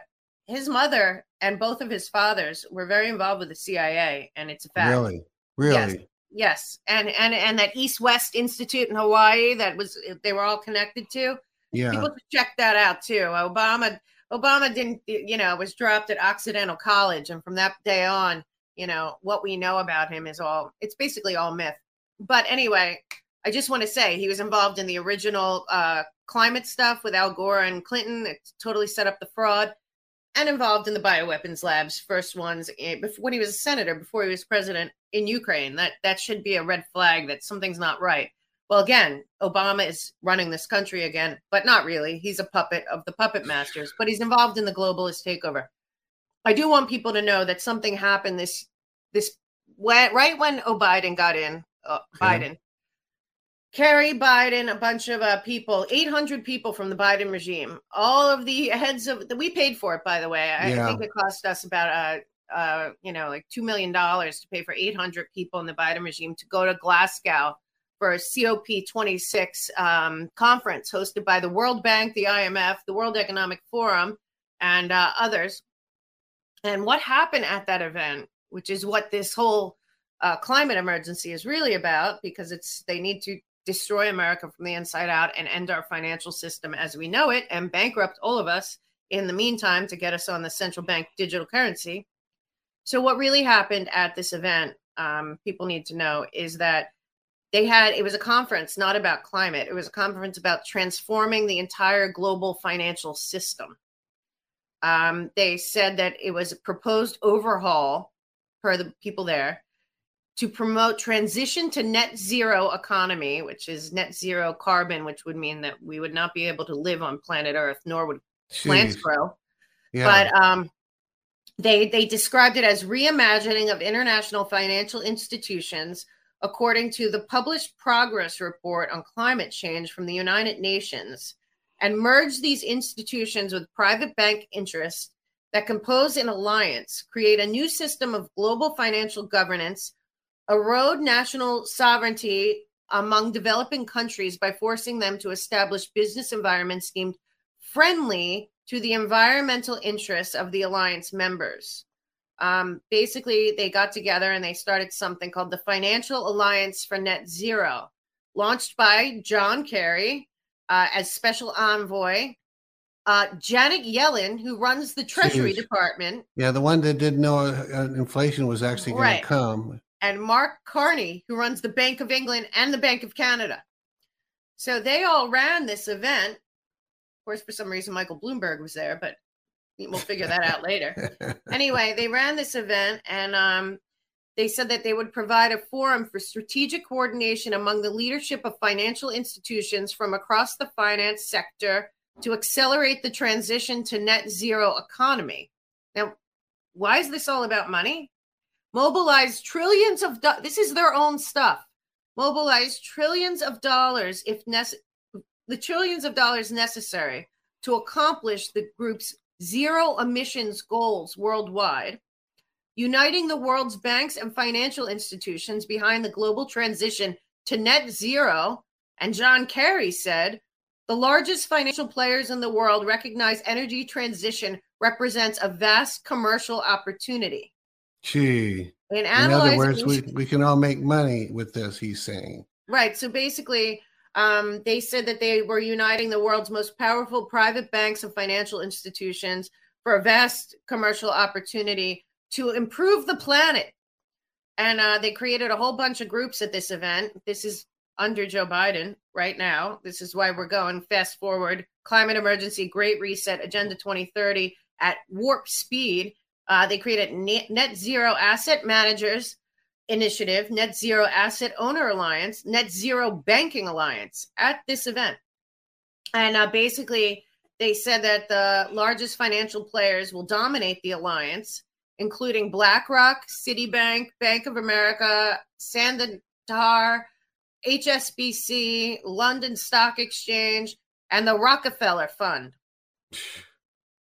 his mother and both of his fathers were very involved with the CIA, and it's a fact. Really, really. Yes. yes. and and and that East West Institute in Hawaii that was they were all connected to. Yeah, people should check that out too. Obama, Obama didn't, you know, was dropped at Occidental College, and from that day on, you know, what we know about him is all it's basically all myth. But anyway, I just want to say he was involved in the original uh, climate stuff with Al Gore and Clinton. It totally set up the fraud and involved in the bioweapons labs, first ones when he was a senator, before he was president in Ukraine. That that should be a red flag that something's not right. Well, again, Obama is running this country again, but not really. He's a puppet of the puppet masters, but he's involved in the globalist takeover. I do want people to know that something happened this this when, right when Biden got in. Uh, Biden Kerry Biden, a bunch of uh, people, 800 people from the Biden regime, all of the heads of the we paid for it, by the way. I, yeah. I think it cost us about, uh, uh, you know, like $2 million to pay for 800 people in the Biden regime to go to Glasgow for a COP26 um, conference hosted by the World Bank, the IMF, the World Economic Forum, and uh, others. And what happened at that event, which is what this whole uh, climate emergency is really about, because it's they need to destroy America from the inside out and end our financial system as we know it and bankrupt all of us in the meantime to get us on the central bank digital currency. So, what really happened at this event, um, people need to know, is that they had it was a conference not about climate, it was a conference about transforming the entire global financial system. Um, they said that it was a proposed overhaul for the people there to promote transition to net zero economy, which is net zero carbon, which would mean that we would not be able to live on planet Earth, nor would Jeez. plants grow. Yeah. But um, they they described it as reimagining of international financial institutions according to the published progress report on climate change from the United Nations and merge these institutions with private bank interests that compose an alliance, create a new system of global financial governance erode national sovereignty among developing countries by forcing them to establish business environments deemed friendly to the environmental interests of the alliance members. Um, basically, they got together and they started something called the Financial Alliance for Net Zero, launched by John Kerry uh, as special envoy. Uh, Janet Yellen, who runs the Treasury Jeez. Department, Yeah, the one that didn't know uh, inflation was actually going Right. to come. And Mark Carney, who runs the Bank of England and the Bank of Canada. So they all ran this event. Of course, for some reason, Michael Bloomberg was there, but we'll figure that out later. anyway, they ran this event and um, they said that they would provide a forum for strategic coordination among the leadership of financial institutions from across the finance sector to accelerate the transition to net zero economy. Now, why is this all about money? Mobilize trillions of do- this is their own stuff. Mobilize trillions of dollars if nece- the trillions of dollars necessary to accomplish the group's zero emissions goals worldwide, uniting the world's banks and financial institutions behind the global transition to net zero. And John Kerry said, the largest financial players in the world recognize energy transition represents a vast commercial opportunity. Gee. In, In other words, we, we can all make money with this, he's saying. Right. So basically, um, they said that they were uniting the world's most powerful private banks and financial institutions for a vast commercial opportunity to improve the planet. And uh, they created a whole bunch of groups at this event. This is under Joe Biden right now. This is why we're going fast forward. Climate emergency, Great Reset, Agenda 2030 at warp speed. Uh, they created net, zero asset managers initiative, Net Zero Asset Owner Alliance, Net Zero Banking Alliance at this event. And uh, basically, they said that the largest financial players will dominate the alliance, including BlackRock, Citibank, Bank of America, Santander, HSBC, London Stock Exchange, and the Rockefeller Fund.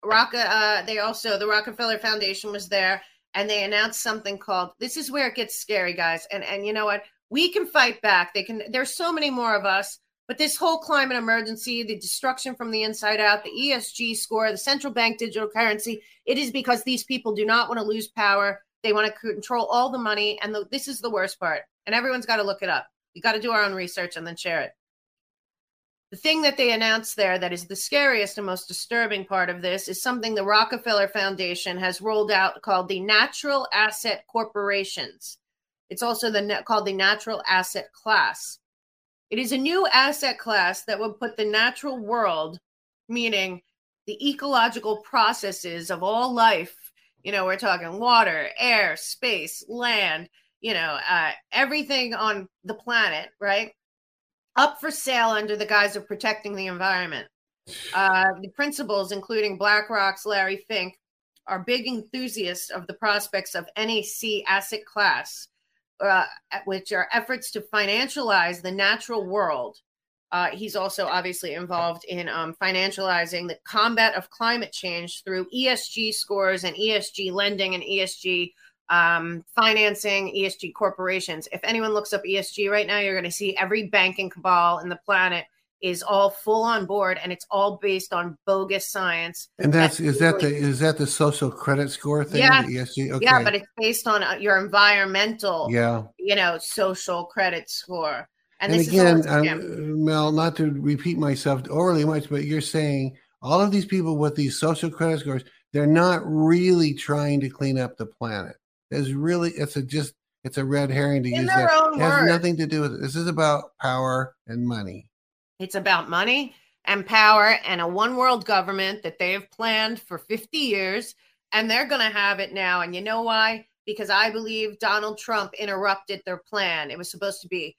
Rock, uh, they also the Rockefeller Foundation was there, and they announced something called. This is where it gets scary, guys. And and you know what? We can fight back. They can. There's so many more of us. But this whole climate emergency, the destruction from the inside out, the ESG score, the central bank digital currency, it is because these people do not want to lose power. They want to control all the money. And the, this is the worst part. And everyone's got to look it up. You got to do our own research and then share it. The thing that they announced there that is the scariest and most disturbing part of this is something the Rockefeller Foundation has rolled out called the Natural Asset Corporations. It's also the called the Natural Asset Class. It is a new asset class that would put the natural world, meaning the ecological processes of all life, you know, we're talking water, air, space, land, you know, uh, everything on the planet, right? Up for sale under the guise of protecting the environment. Uh, the principals, including BlackRock's Larry Fink, are big enthusiasts of the prospects of NAC asset class uh, which are efforts to financialize the natural world. Uh, he's also obviously involved in um, financializing the combat of climate change through ESG scores and ESG lending and ESG um, financing, ESG corporations. If anyone looks up ESG right now, you're going to see every banking cabal in the planet is all full on board, and it's all based on bogus science. And that's is that the is that the social credit score thing? Yeah. ESG? Okay. Yeah, but it's based on uh, your environmental, yeah. you know, social credit score. And, And, this again, um, Mel, not to repeat myself overly much, but you're saying all of these people with these social credit scores, they're not really trying to clean up the planet. There's really it's a just it's a red herring to In use their that. own It has words. nothing to do with it. This is about power and money. It's about money and power and a one world government that they have planned for 50 years. And they're going to have it now. And you know why? Because I believe Donald Trump interrupted their plan. It was supposed to be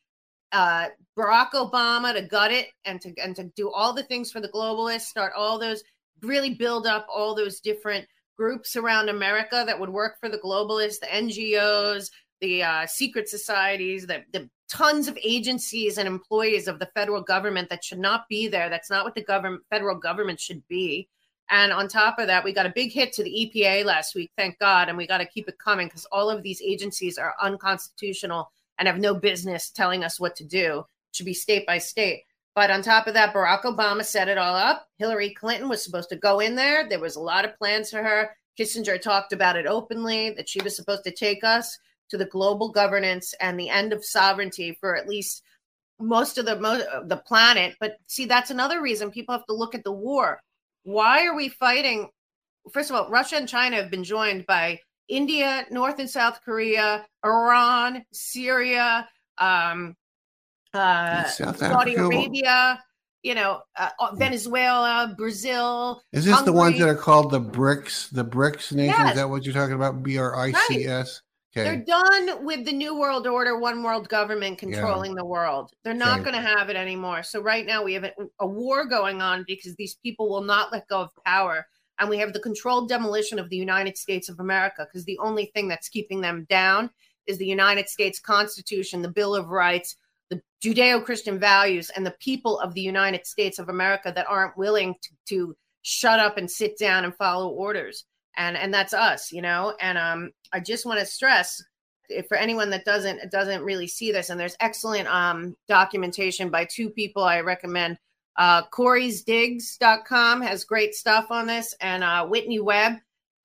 uh, Barack Obama to gut it and to and to do all the things for the globalists, start all those, really build up all those different groups around America that would work for the globalists, the NGOs, the uh, secret societies, the, the tons of agencies and employees of the federal government that should not be there. That's not what the government, federal government should be. And on top of that, we got a big hit to the EPA last week, thank God, and we got to keep it coming because all of these agencies are unconstitutional and have no business telling us what to do. It should be state by state. But on top of that, Barack Obama set it all up. Hillary Clinton was supposed to go in there. There was a lot of plans for her. Kissinger talked about it openly that she was supposed to take us to the global governance and the end of sovereignty for at least most of the most the planet. But see, that's another reason people have to look at the war. Why are we fighting? First of all, Russia and China have been joined by India, North and South Korea, Iran, Syria, um, uh, Saudi Arabia, you know, uh, uh, Venezuela, Brazil. Is this Hungary. the ones that are called the BRICS? The BRICS nations? Yes. Is that what you're talking about? B R I C S. Okay. They're done with the New World Order, one world government controlling yeah. the world. They're not okay. going to have it anymore. So, right now, we have a, a, war going on because these people will not let go of power. And we have the controlled demolition of the United States of America because the only thing that's keeping them down is the United States Constitution, the Bill of Rights, the Judeo Christian values, and the people of the United States of America that aren't willing to, to shut up and sit down and follow orders. And and that's us you know? And um i just want to stress if for anyone that doesn't doesn't really see this and there's excellent um documentation by two people i recommend uh coreysdigs.com has great stuff on this and uh whitney webb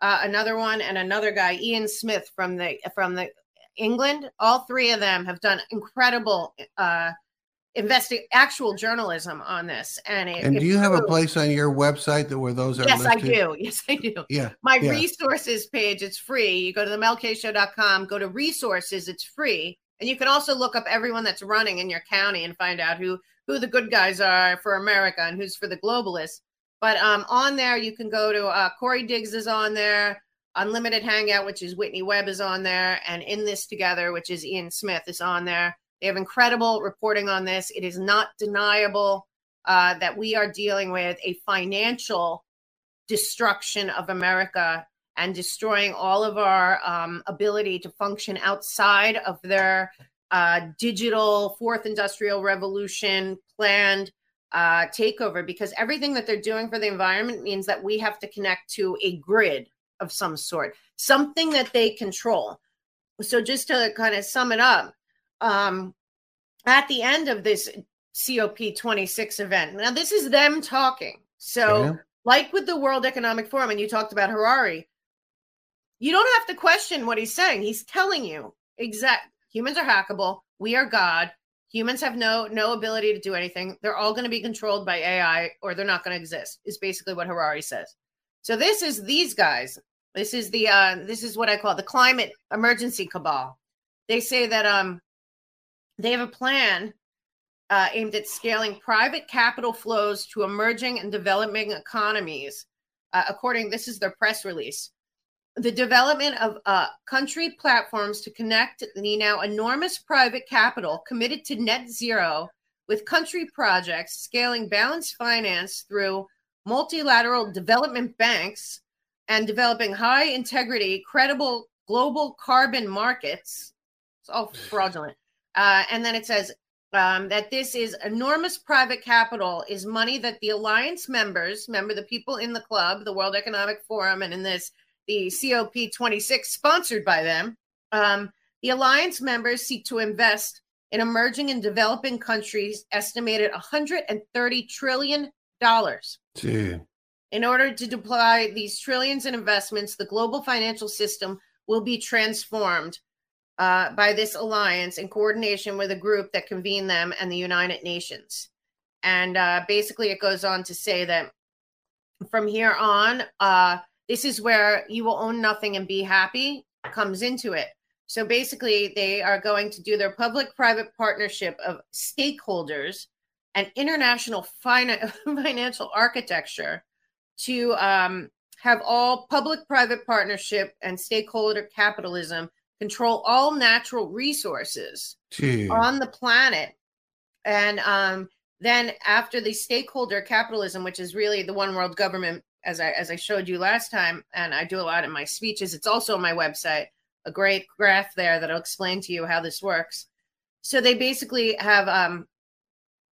uh, another one and another guy ian smith from the from the england all three of them have done incredible uh investing actual journalism on this and it, and do you have a place on your website that where those are yes listed? i do. Yes i do. Yeah my yeah. resources page it's free. You go to the melkshow.com go to resources it's free. And you can also look up everyone that's running in your county and find out who who the good guys are for america and who's for the globalists. But um on there you can go to uh corey diggs is on there unlimited hangout which is whitney webb is on there and in this together which is ian smith is on there they have incredible reporting on this. It is not deniable uh, that we are dealing with a financial destruction of America and destroying all of our um, ability to function outside of their uh, digital fourth industrial revolution planned uh, takeover because everything that they're doing for the environment means that we have to connect to a grid of some sort, something that they control. So, just to kind of sum it up, um, at the end of this COP26 event. Now, this is them talking. So, yeah. like with the World Economic Forum, and you talked about Harari, you don't have to question what he's saying. He's telling you exact humans are hackable. We are God. Humans have no no ability to do anything. They're all going to be controlled by AI, or they're not going to exist. Is basically what Harari says. So this is these guys. This is the uh, this is what I call the climate emergency cabal. They say that um they have a plan uh, aimed at scaling private capital flows to emerging and developing economies. Uh, according, this is their press release. The development of uh, country platforms to connect the now enormous private capital committed to net zero with country projects scaling balanced finance through multilateral development banks and developing high integrity, credible global carbon markets. It's all fraudulent uh, and then it says um, that this is enormous private capital is money that the alliance members, remember the people in the club, the World Economic Forum, and in this, the COP26 sponsored by them, um, the alliance members seek to invest in emerging and developing countries, estimated 130 trillion dollars. In order to deploy these trillions in investments, the global financial system will be transformed uh, by this alliance in coordination with a group that convened them and the United Nations. And uh, basically, it goes on to say that from here on, uh, this is where you will own nothing and be happy comes into it. So basically, they are going to do their public private partnership of stakeholders and international fin- financial architecture to um, have all public private partnership and stakeholder capitalism control all natural resources Gee. on the planet. And um, then after the stakeholder capitalism, which is really the one world government, as I as I showed you last time, and I do a lot in my speeches. It's also on my website, a great graph there that'll explain to you how this works. So they basically have um,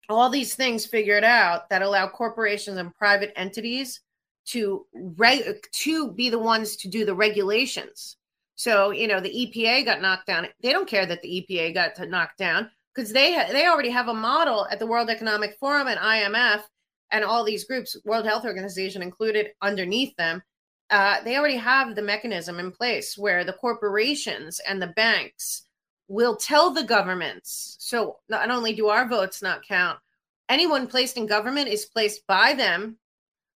all these things figured out that allow corporations and private entities to re- to be the ones to do the regulations so, you know, the EPA got knocked down. They don't care that the EPA got knocked down. because they ha- they already have a model at the World Economic Forum and IMF and all these groups, World Health Organization included underneath them. Uh, they already have the mechanism in place where the corporations and the banks will tell the governments. So not only do our votes not count, anyone placed in government is placed by them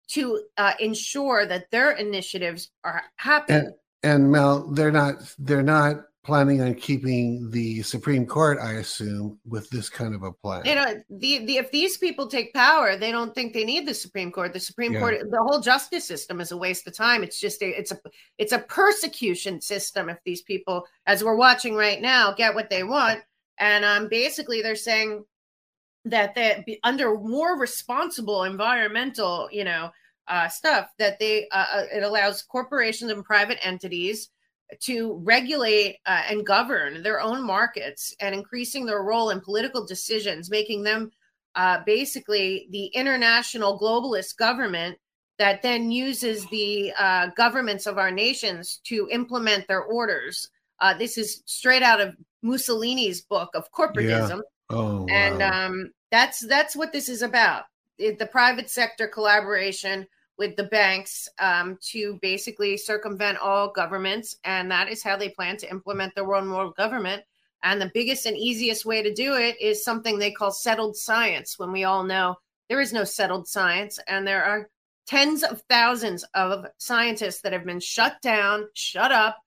to uh, ensure that their initiatives are happening. And, and Mel, they're not they're not planning on keeping the Supreme Court, I assume, with this kind of a plan. You know, the, the if these people take power, they don't think they need the Supreme Court. The Supreme yeah. Court, the whole justice system is a waste of time. It's just a it's a it's a persecution system. If these people, as we're watching right now, get what they want, and um, basically they're saying that they under more responsible environmental, you know, uh, stuff that they uh, uh it allows corporations and private entities to regulate uh, and govern their own markets and increasing their role in political decisions, making them uh, basically the international globalist government that then uses the uh, governments of our nations to implement their orders. Uh, this is straight out of Mussolini's book of corporatism, yeah. oh, wow. and um, that's that's what this is about. It, the private sector collaboration with the banks um, to basically circumvent all governments. And that is how they plan to implement their one world government. And the biggest and easiest way to do it is something they call settled science, when we all know there is no settled science. And there are tens of thousands of scientists that have been shut down, shut up,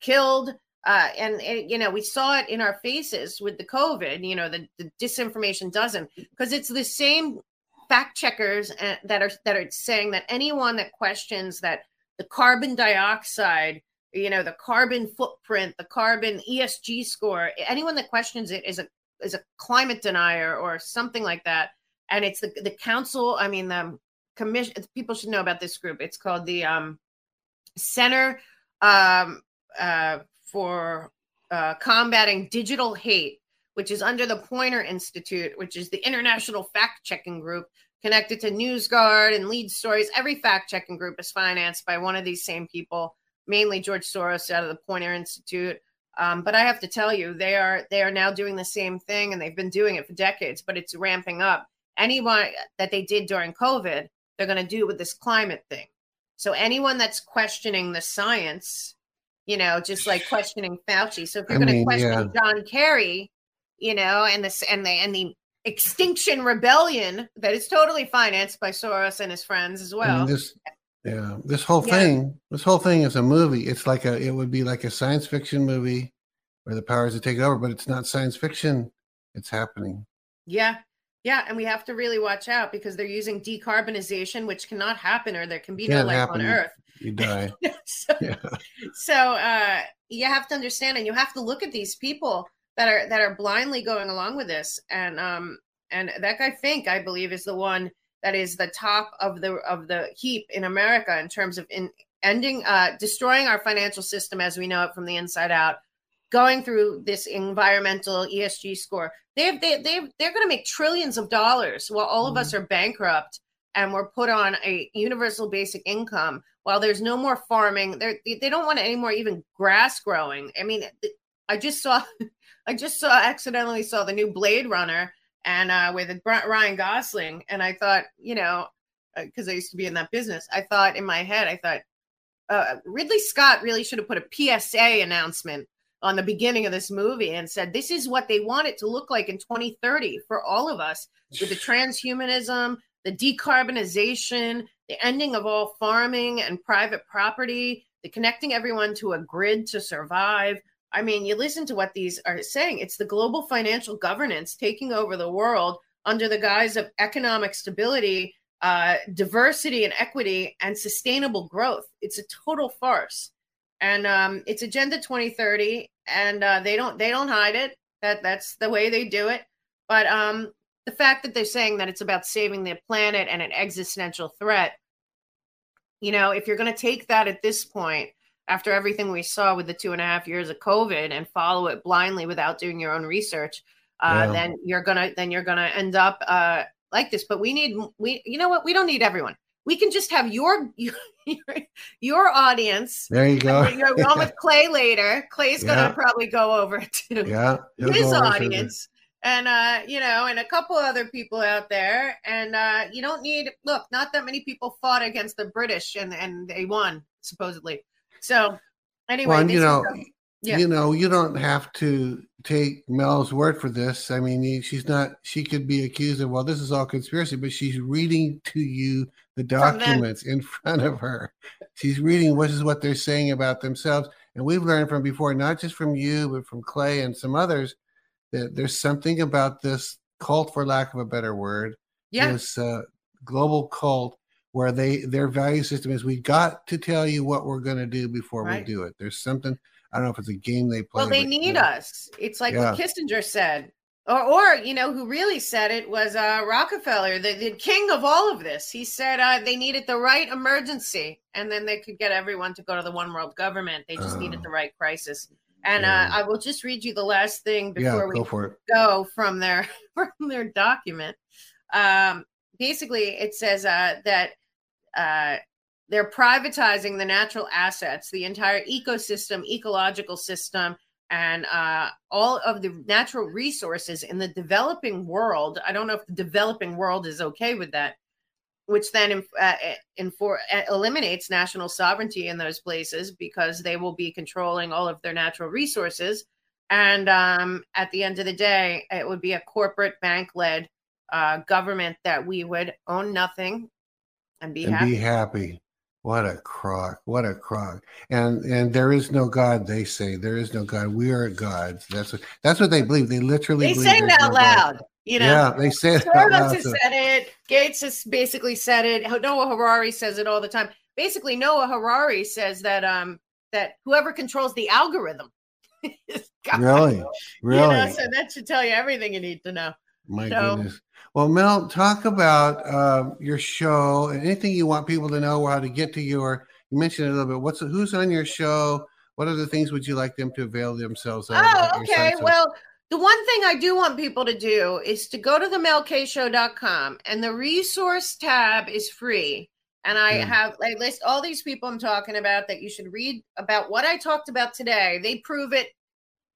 killed. Uh, and, it, you know, we saw it in our faces with the COVID, you know, the, the disinformation doesn't, because it's the same fact checkers uh, that are that are saying that anyone that questions that the carbon dioxide you know the carbon footprint the carbon esg score anyone that questions it is a is a climate denier or something like that. And it's the the council i mean the commission people should know about this group. It's called the um center um uh for uh combating digital hate which is under the Poynter Institute, which is the international fact checking group connected to NewsGuard and Lead Stories. Every fact checking group is financed by one of these same people, mainly George Soros out of the Poynter Institute. Um, but I have to tell you, they are they are now doing the same thing, and they've been doing it for decades. But it's ramping up. Anyone that they did during COVID, they're going to do with this climate thing. So anyone that's questioning the science, you know, just like questioning Fauci. So if you're going to question yeah. John Kerry, you know, and this and the and the Extinction Rebellion that is totally financed by Soros and his friends as well. I mean, this, yeah, this whole yeah. thing, this whole thing is a movie. It's like a, it would be like a science fiction movie where the powers to take over, but it's not science fiction. It's happening. Yeah, yeah, and we have to really watch out because they're using decarbonization, which cannot happen, or there can be Can't no life happen. on Earth. You die. so, yeah. so uh, you have to understand, and you have to look at these people that are that are blindly going along with this and um and that guy Fink I believe is the one that is the top of the of the heap in America in terms of in ending uh destroying our financial system as we know it from the inside out going through this environmental ESG score they have they they they're going to make trillions of dollars while all mm-hmm. of us mm-hmm. are bankrupt and we're put on a universal basic income while there's no more farming they they don't want any more even grass growing i mean i just saw I just saw accidentally saw the new Blade Runner and uh, with Ryan Gosling, and I thought, you know, because uh, I used to be in that business, I thought in my head, I thought uh, Ridley Scott really should have put a PSA announcement on the beginning of this movie and said, "This is what they want it to look like in 2030 for all of us with the transhumanism, the decarbonization, the ending of all farming and private property." The connecting everyone to a grid to survive, I mean, you listen to what these are saying. It's the global financial governance taking over the world under the guise of economic stability, uh, diversity and equity, and sustainable growth. It's a total farce, and um, it's Agenda 2030, and uh, they don't they don't hide it. That that's the way they do it. But um, the fact that they're saying that it's about saving the planet and an existential threat, you know, if you're going to take that at this point after everything we saw with the two and a half years of COVID and follow it blindly without doing your own research, uh, yeah. then you're gonna then you're gonna end up uh, like this. But we need we you know what we don't need everyone. We can just have your your, your audience. There you go. You're on with Clay later. Clay's gonna probably go over to yeah, his audience. and uh, you know, and a couple other people out there. And uh, you don't need look, not that many people fought against the British and and they won supposedly. So anyway, well, you know, yeah. you know, you don't have to take Mel's word for this. I mean, she's not. She could be accused of well, this is all conspiracy, but she's reading to you the documents in front of her. She's reading what is what they're saying about themselves, and we've learned from before, not just from you, but from Clay and some others that there's something about this cult, for lack of a better word, yeah. this uh, global cult where they their value system is we got to tell you what we're going to do before right. we do it. There's something I don't know if it's a game they play. Well, they need us. It's like yeah. what Kissinger said, or or you know who really said it was uh, Rockefeller, the, the king of all of this. He said uh, they needed the right emergency, and then they could get everyone to go to the one world government. They just uh, needed the right crisis. And yeah. uh, I will just read you the last thing before yeah, we go from their from their document. Um, basically, it says uh, that uh, they're privatizing the natural assets, the entire ecosystem, ecological system, and uh, all of the natural resources in the developing world. I don't know if the developing world is okay with that, which then uh, infor- eliminates national sovereignty in those places because they will be controlling all of their natural resources. And um, at the end of the day, it would be a corporate bank led uh, government that we would own nothing and be and happy. Be happy. What a crock! What a crock! And and there is no God. They say there is no God. We are gods. That's what that's what they believe. They literally they say it out no loud. God. You know, yeah, they say it. Soros has said it. Gates has basically said it. Noah Harari says it all the time. Basically, Noah Harari says that um that whoever controls the algorithm is God. Really, really. You know, so that should tell you everything you need to know. My so, goodness. Well, Mel, talk about uh, your show and anything you want people to know how to get to your. You mentioned a little bit. What's who's on your show? What other things would you like them to avail themselves of? Oh, okay. Well, the one thing I do want people to do is to go to the melkshow.com and the resource tab is free. And I yeah. have I list all these people I'm talking about that you should read about what I talked about today. They prove it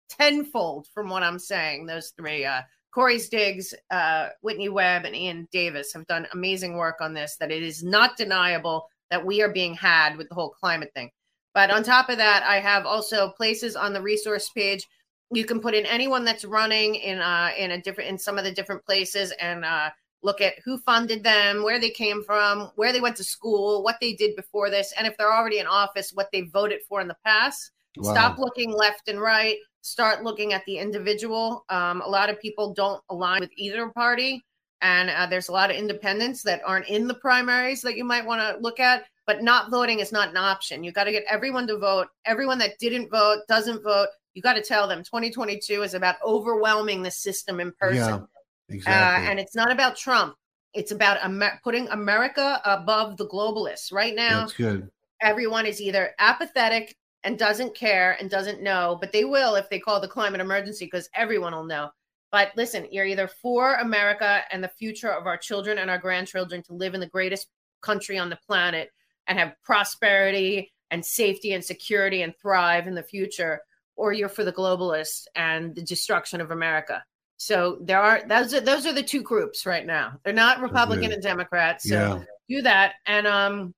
tenfold from what I'm saying. Those three uh Corey's Digs, uh, Whitney Webb, and Ian Davis have done amazing work on this. That it is not deniable that we are being had with the whole climate thing. But on top of that, I have also places on the resource page. You can put in anyone that's running in uh, in a different in some of the different places and uh, look at who funded them, where they came from, where they went to school, what they did before this, and if they're already in office, what they voted for in the past. Wow. Stop looking left and right start looking at the individual. Um, a lot of people don't align with either party, and uh, there's a lot of independents that aren't in the primaries that you might want to look at. But not voting is not an option. You got to get everyone to vote. Everyone that didn't vote, doesn't vote, you got to tell them 2022 is about overwhelming the system in person. Yeah, exactly. Uh, and it's not about Trump. It's about Amer- putting America above the globalists. Right now, everyone is either apathetic and doesn't care and doesn't know, but they will if they call the climate emergency because everyone will know. But listen, you're either for America and the future of our children and our grandchildren to live in the greatest country on the planet and have prosperity and safety and security and thrive in the future, or you're for the globalists and the destruction of America. So there are those are those are the two groups right now. They're not Republican and Democrat. So yeah. do that. And um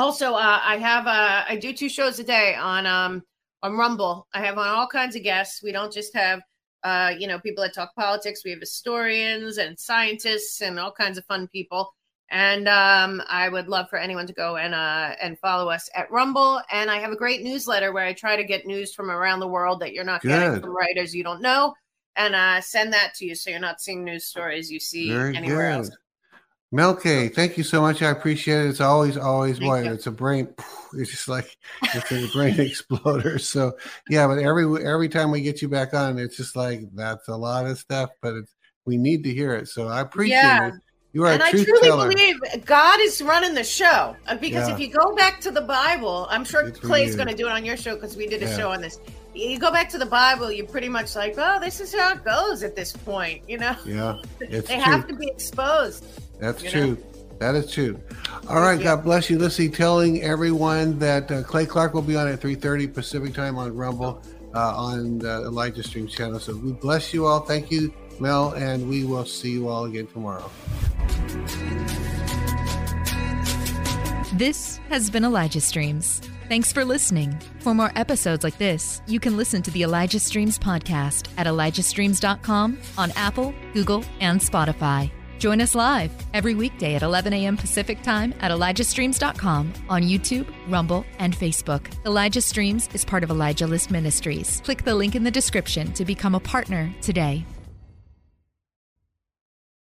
also, uh, I have uh, I do two shows a day on um on Rumble. I have on all kinds of guests. We don't just have uh, you know people that talk politics. We have historians and scientists and all kinds of fun people. And um, I would love for anyone to go and uh, and follow us at Rumble. And I have a great newsletter where I try to get news from around the world that you're not Good. getting from writers you don't know, and uh, send that to you so you're not seeing news stories you see Very anywhere good. else. Mel K, thank you so much. I appreciate it. It's always, always boy, it's a brain. It's just like it's a brain exploder. So yeah, but every every time we get you back on, it's just like that's a lot of stuff, but it's we need to hear it. So I appreciate yeah. it. You are and I truly teller. believe God is running the show. Uh, because yeah. if you go back to the Bible, I'm sure it's Clay's going to do it on your show because we did a yeah. show on this. You go back to the Bible, you're pretty much like, oh, this is how it goes at this point. You know? Yeah, they true. have to be exposed. That's true. Know? That is true. All right, God bless you. Let's. Telling everyone that uh, Clay Clark will be on at 3:30 Pacific time on Rumble uh, on the Elijah Stream channel. So we bless you all. Thank you. Mel, and we will see you all again tomorrow. This has been Elijah Streams. Thanks for listening. For more episodes like this, you can listen to the Elijah Streams podcast at ElijahStreams.com on Apple, Google, and Spotify. Join us live every weekday at 11 a.m. Pacific Time at ElijahStreams.com on YouTube, Rumble, and Facebook. Elijah Streams is part of Elijah List Ministries. Click the link in the description to become a partner today.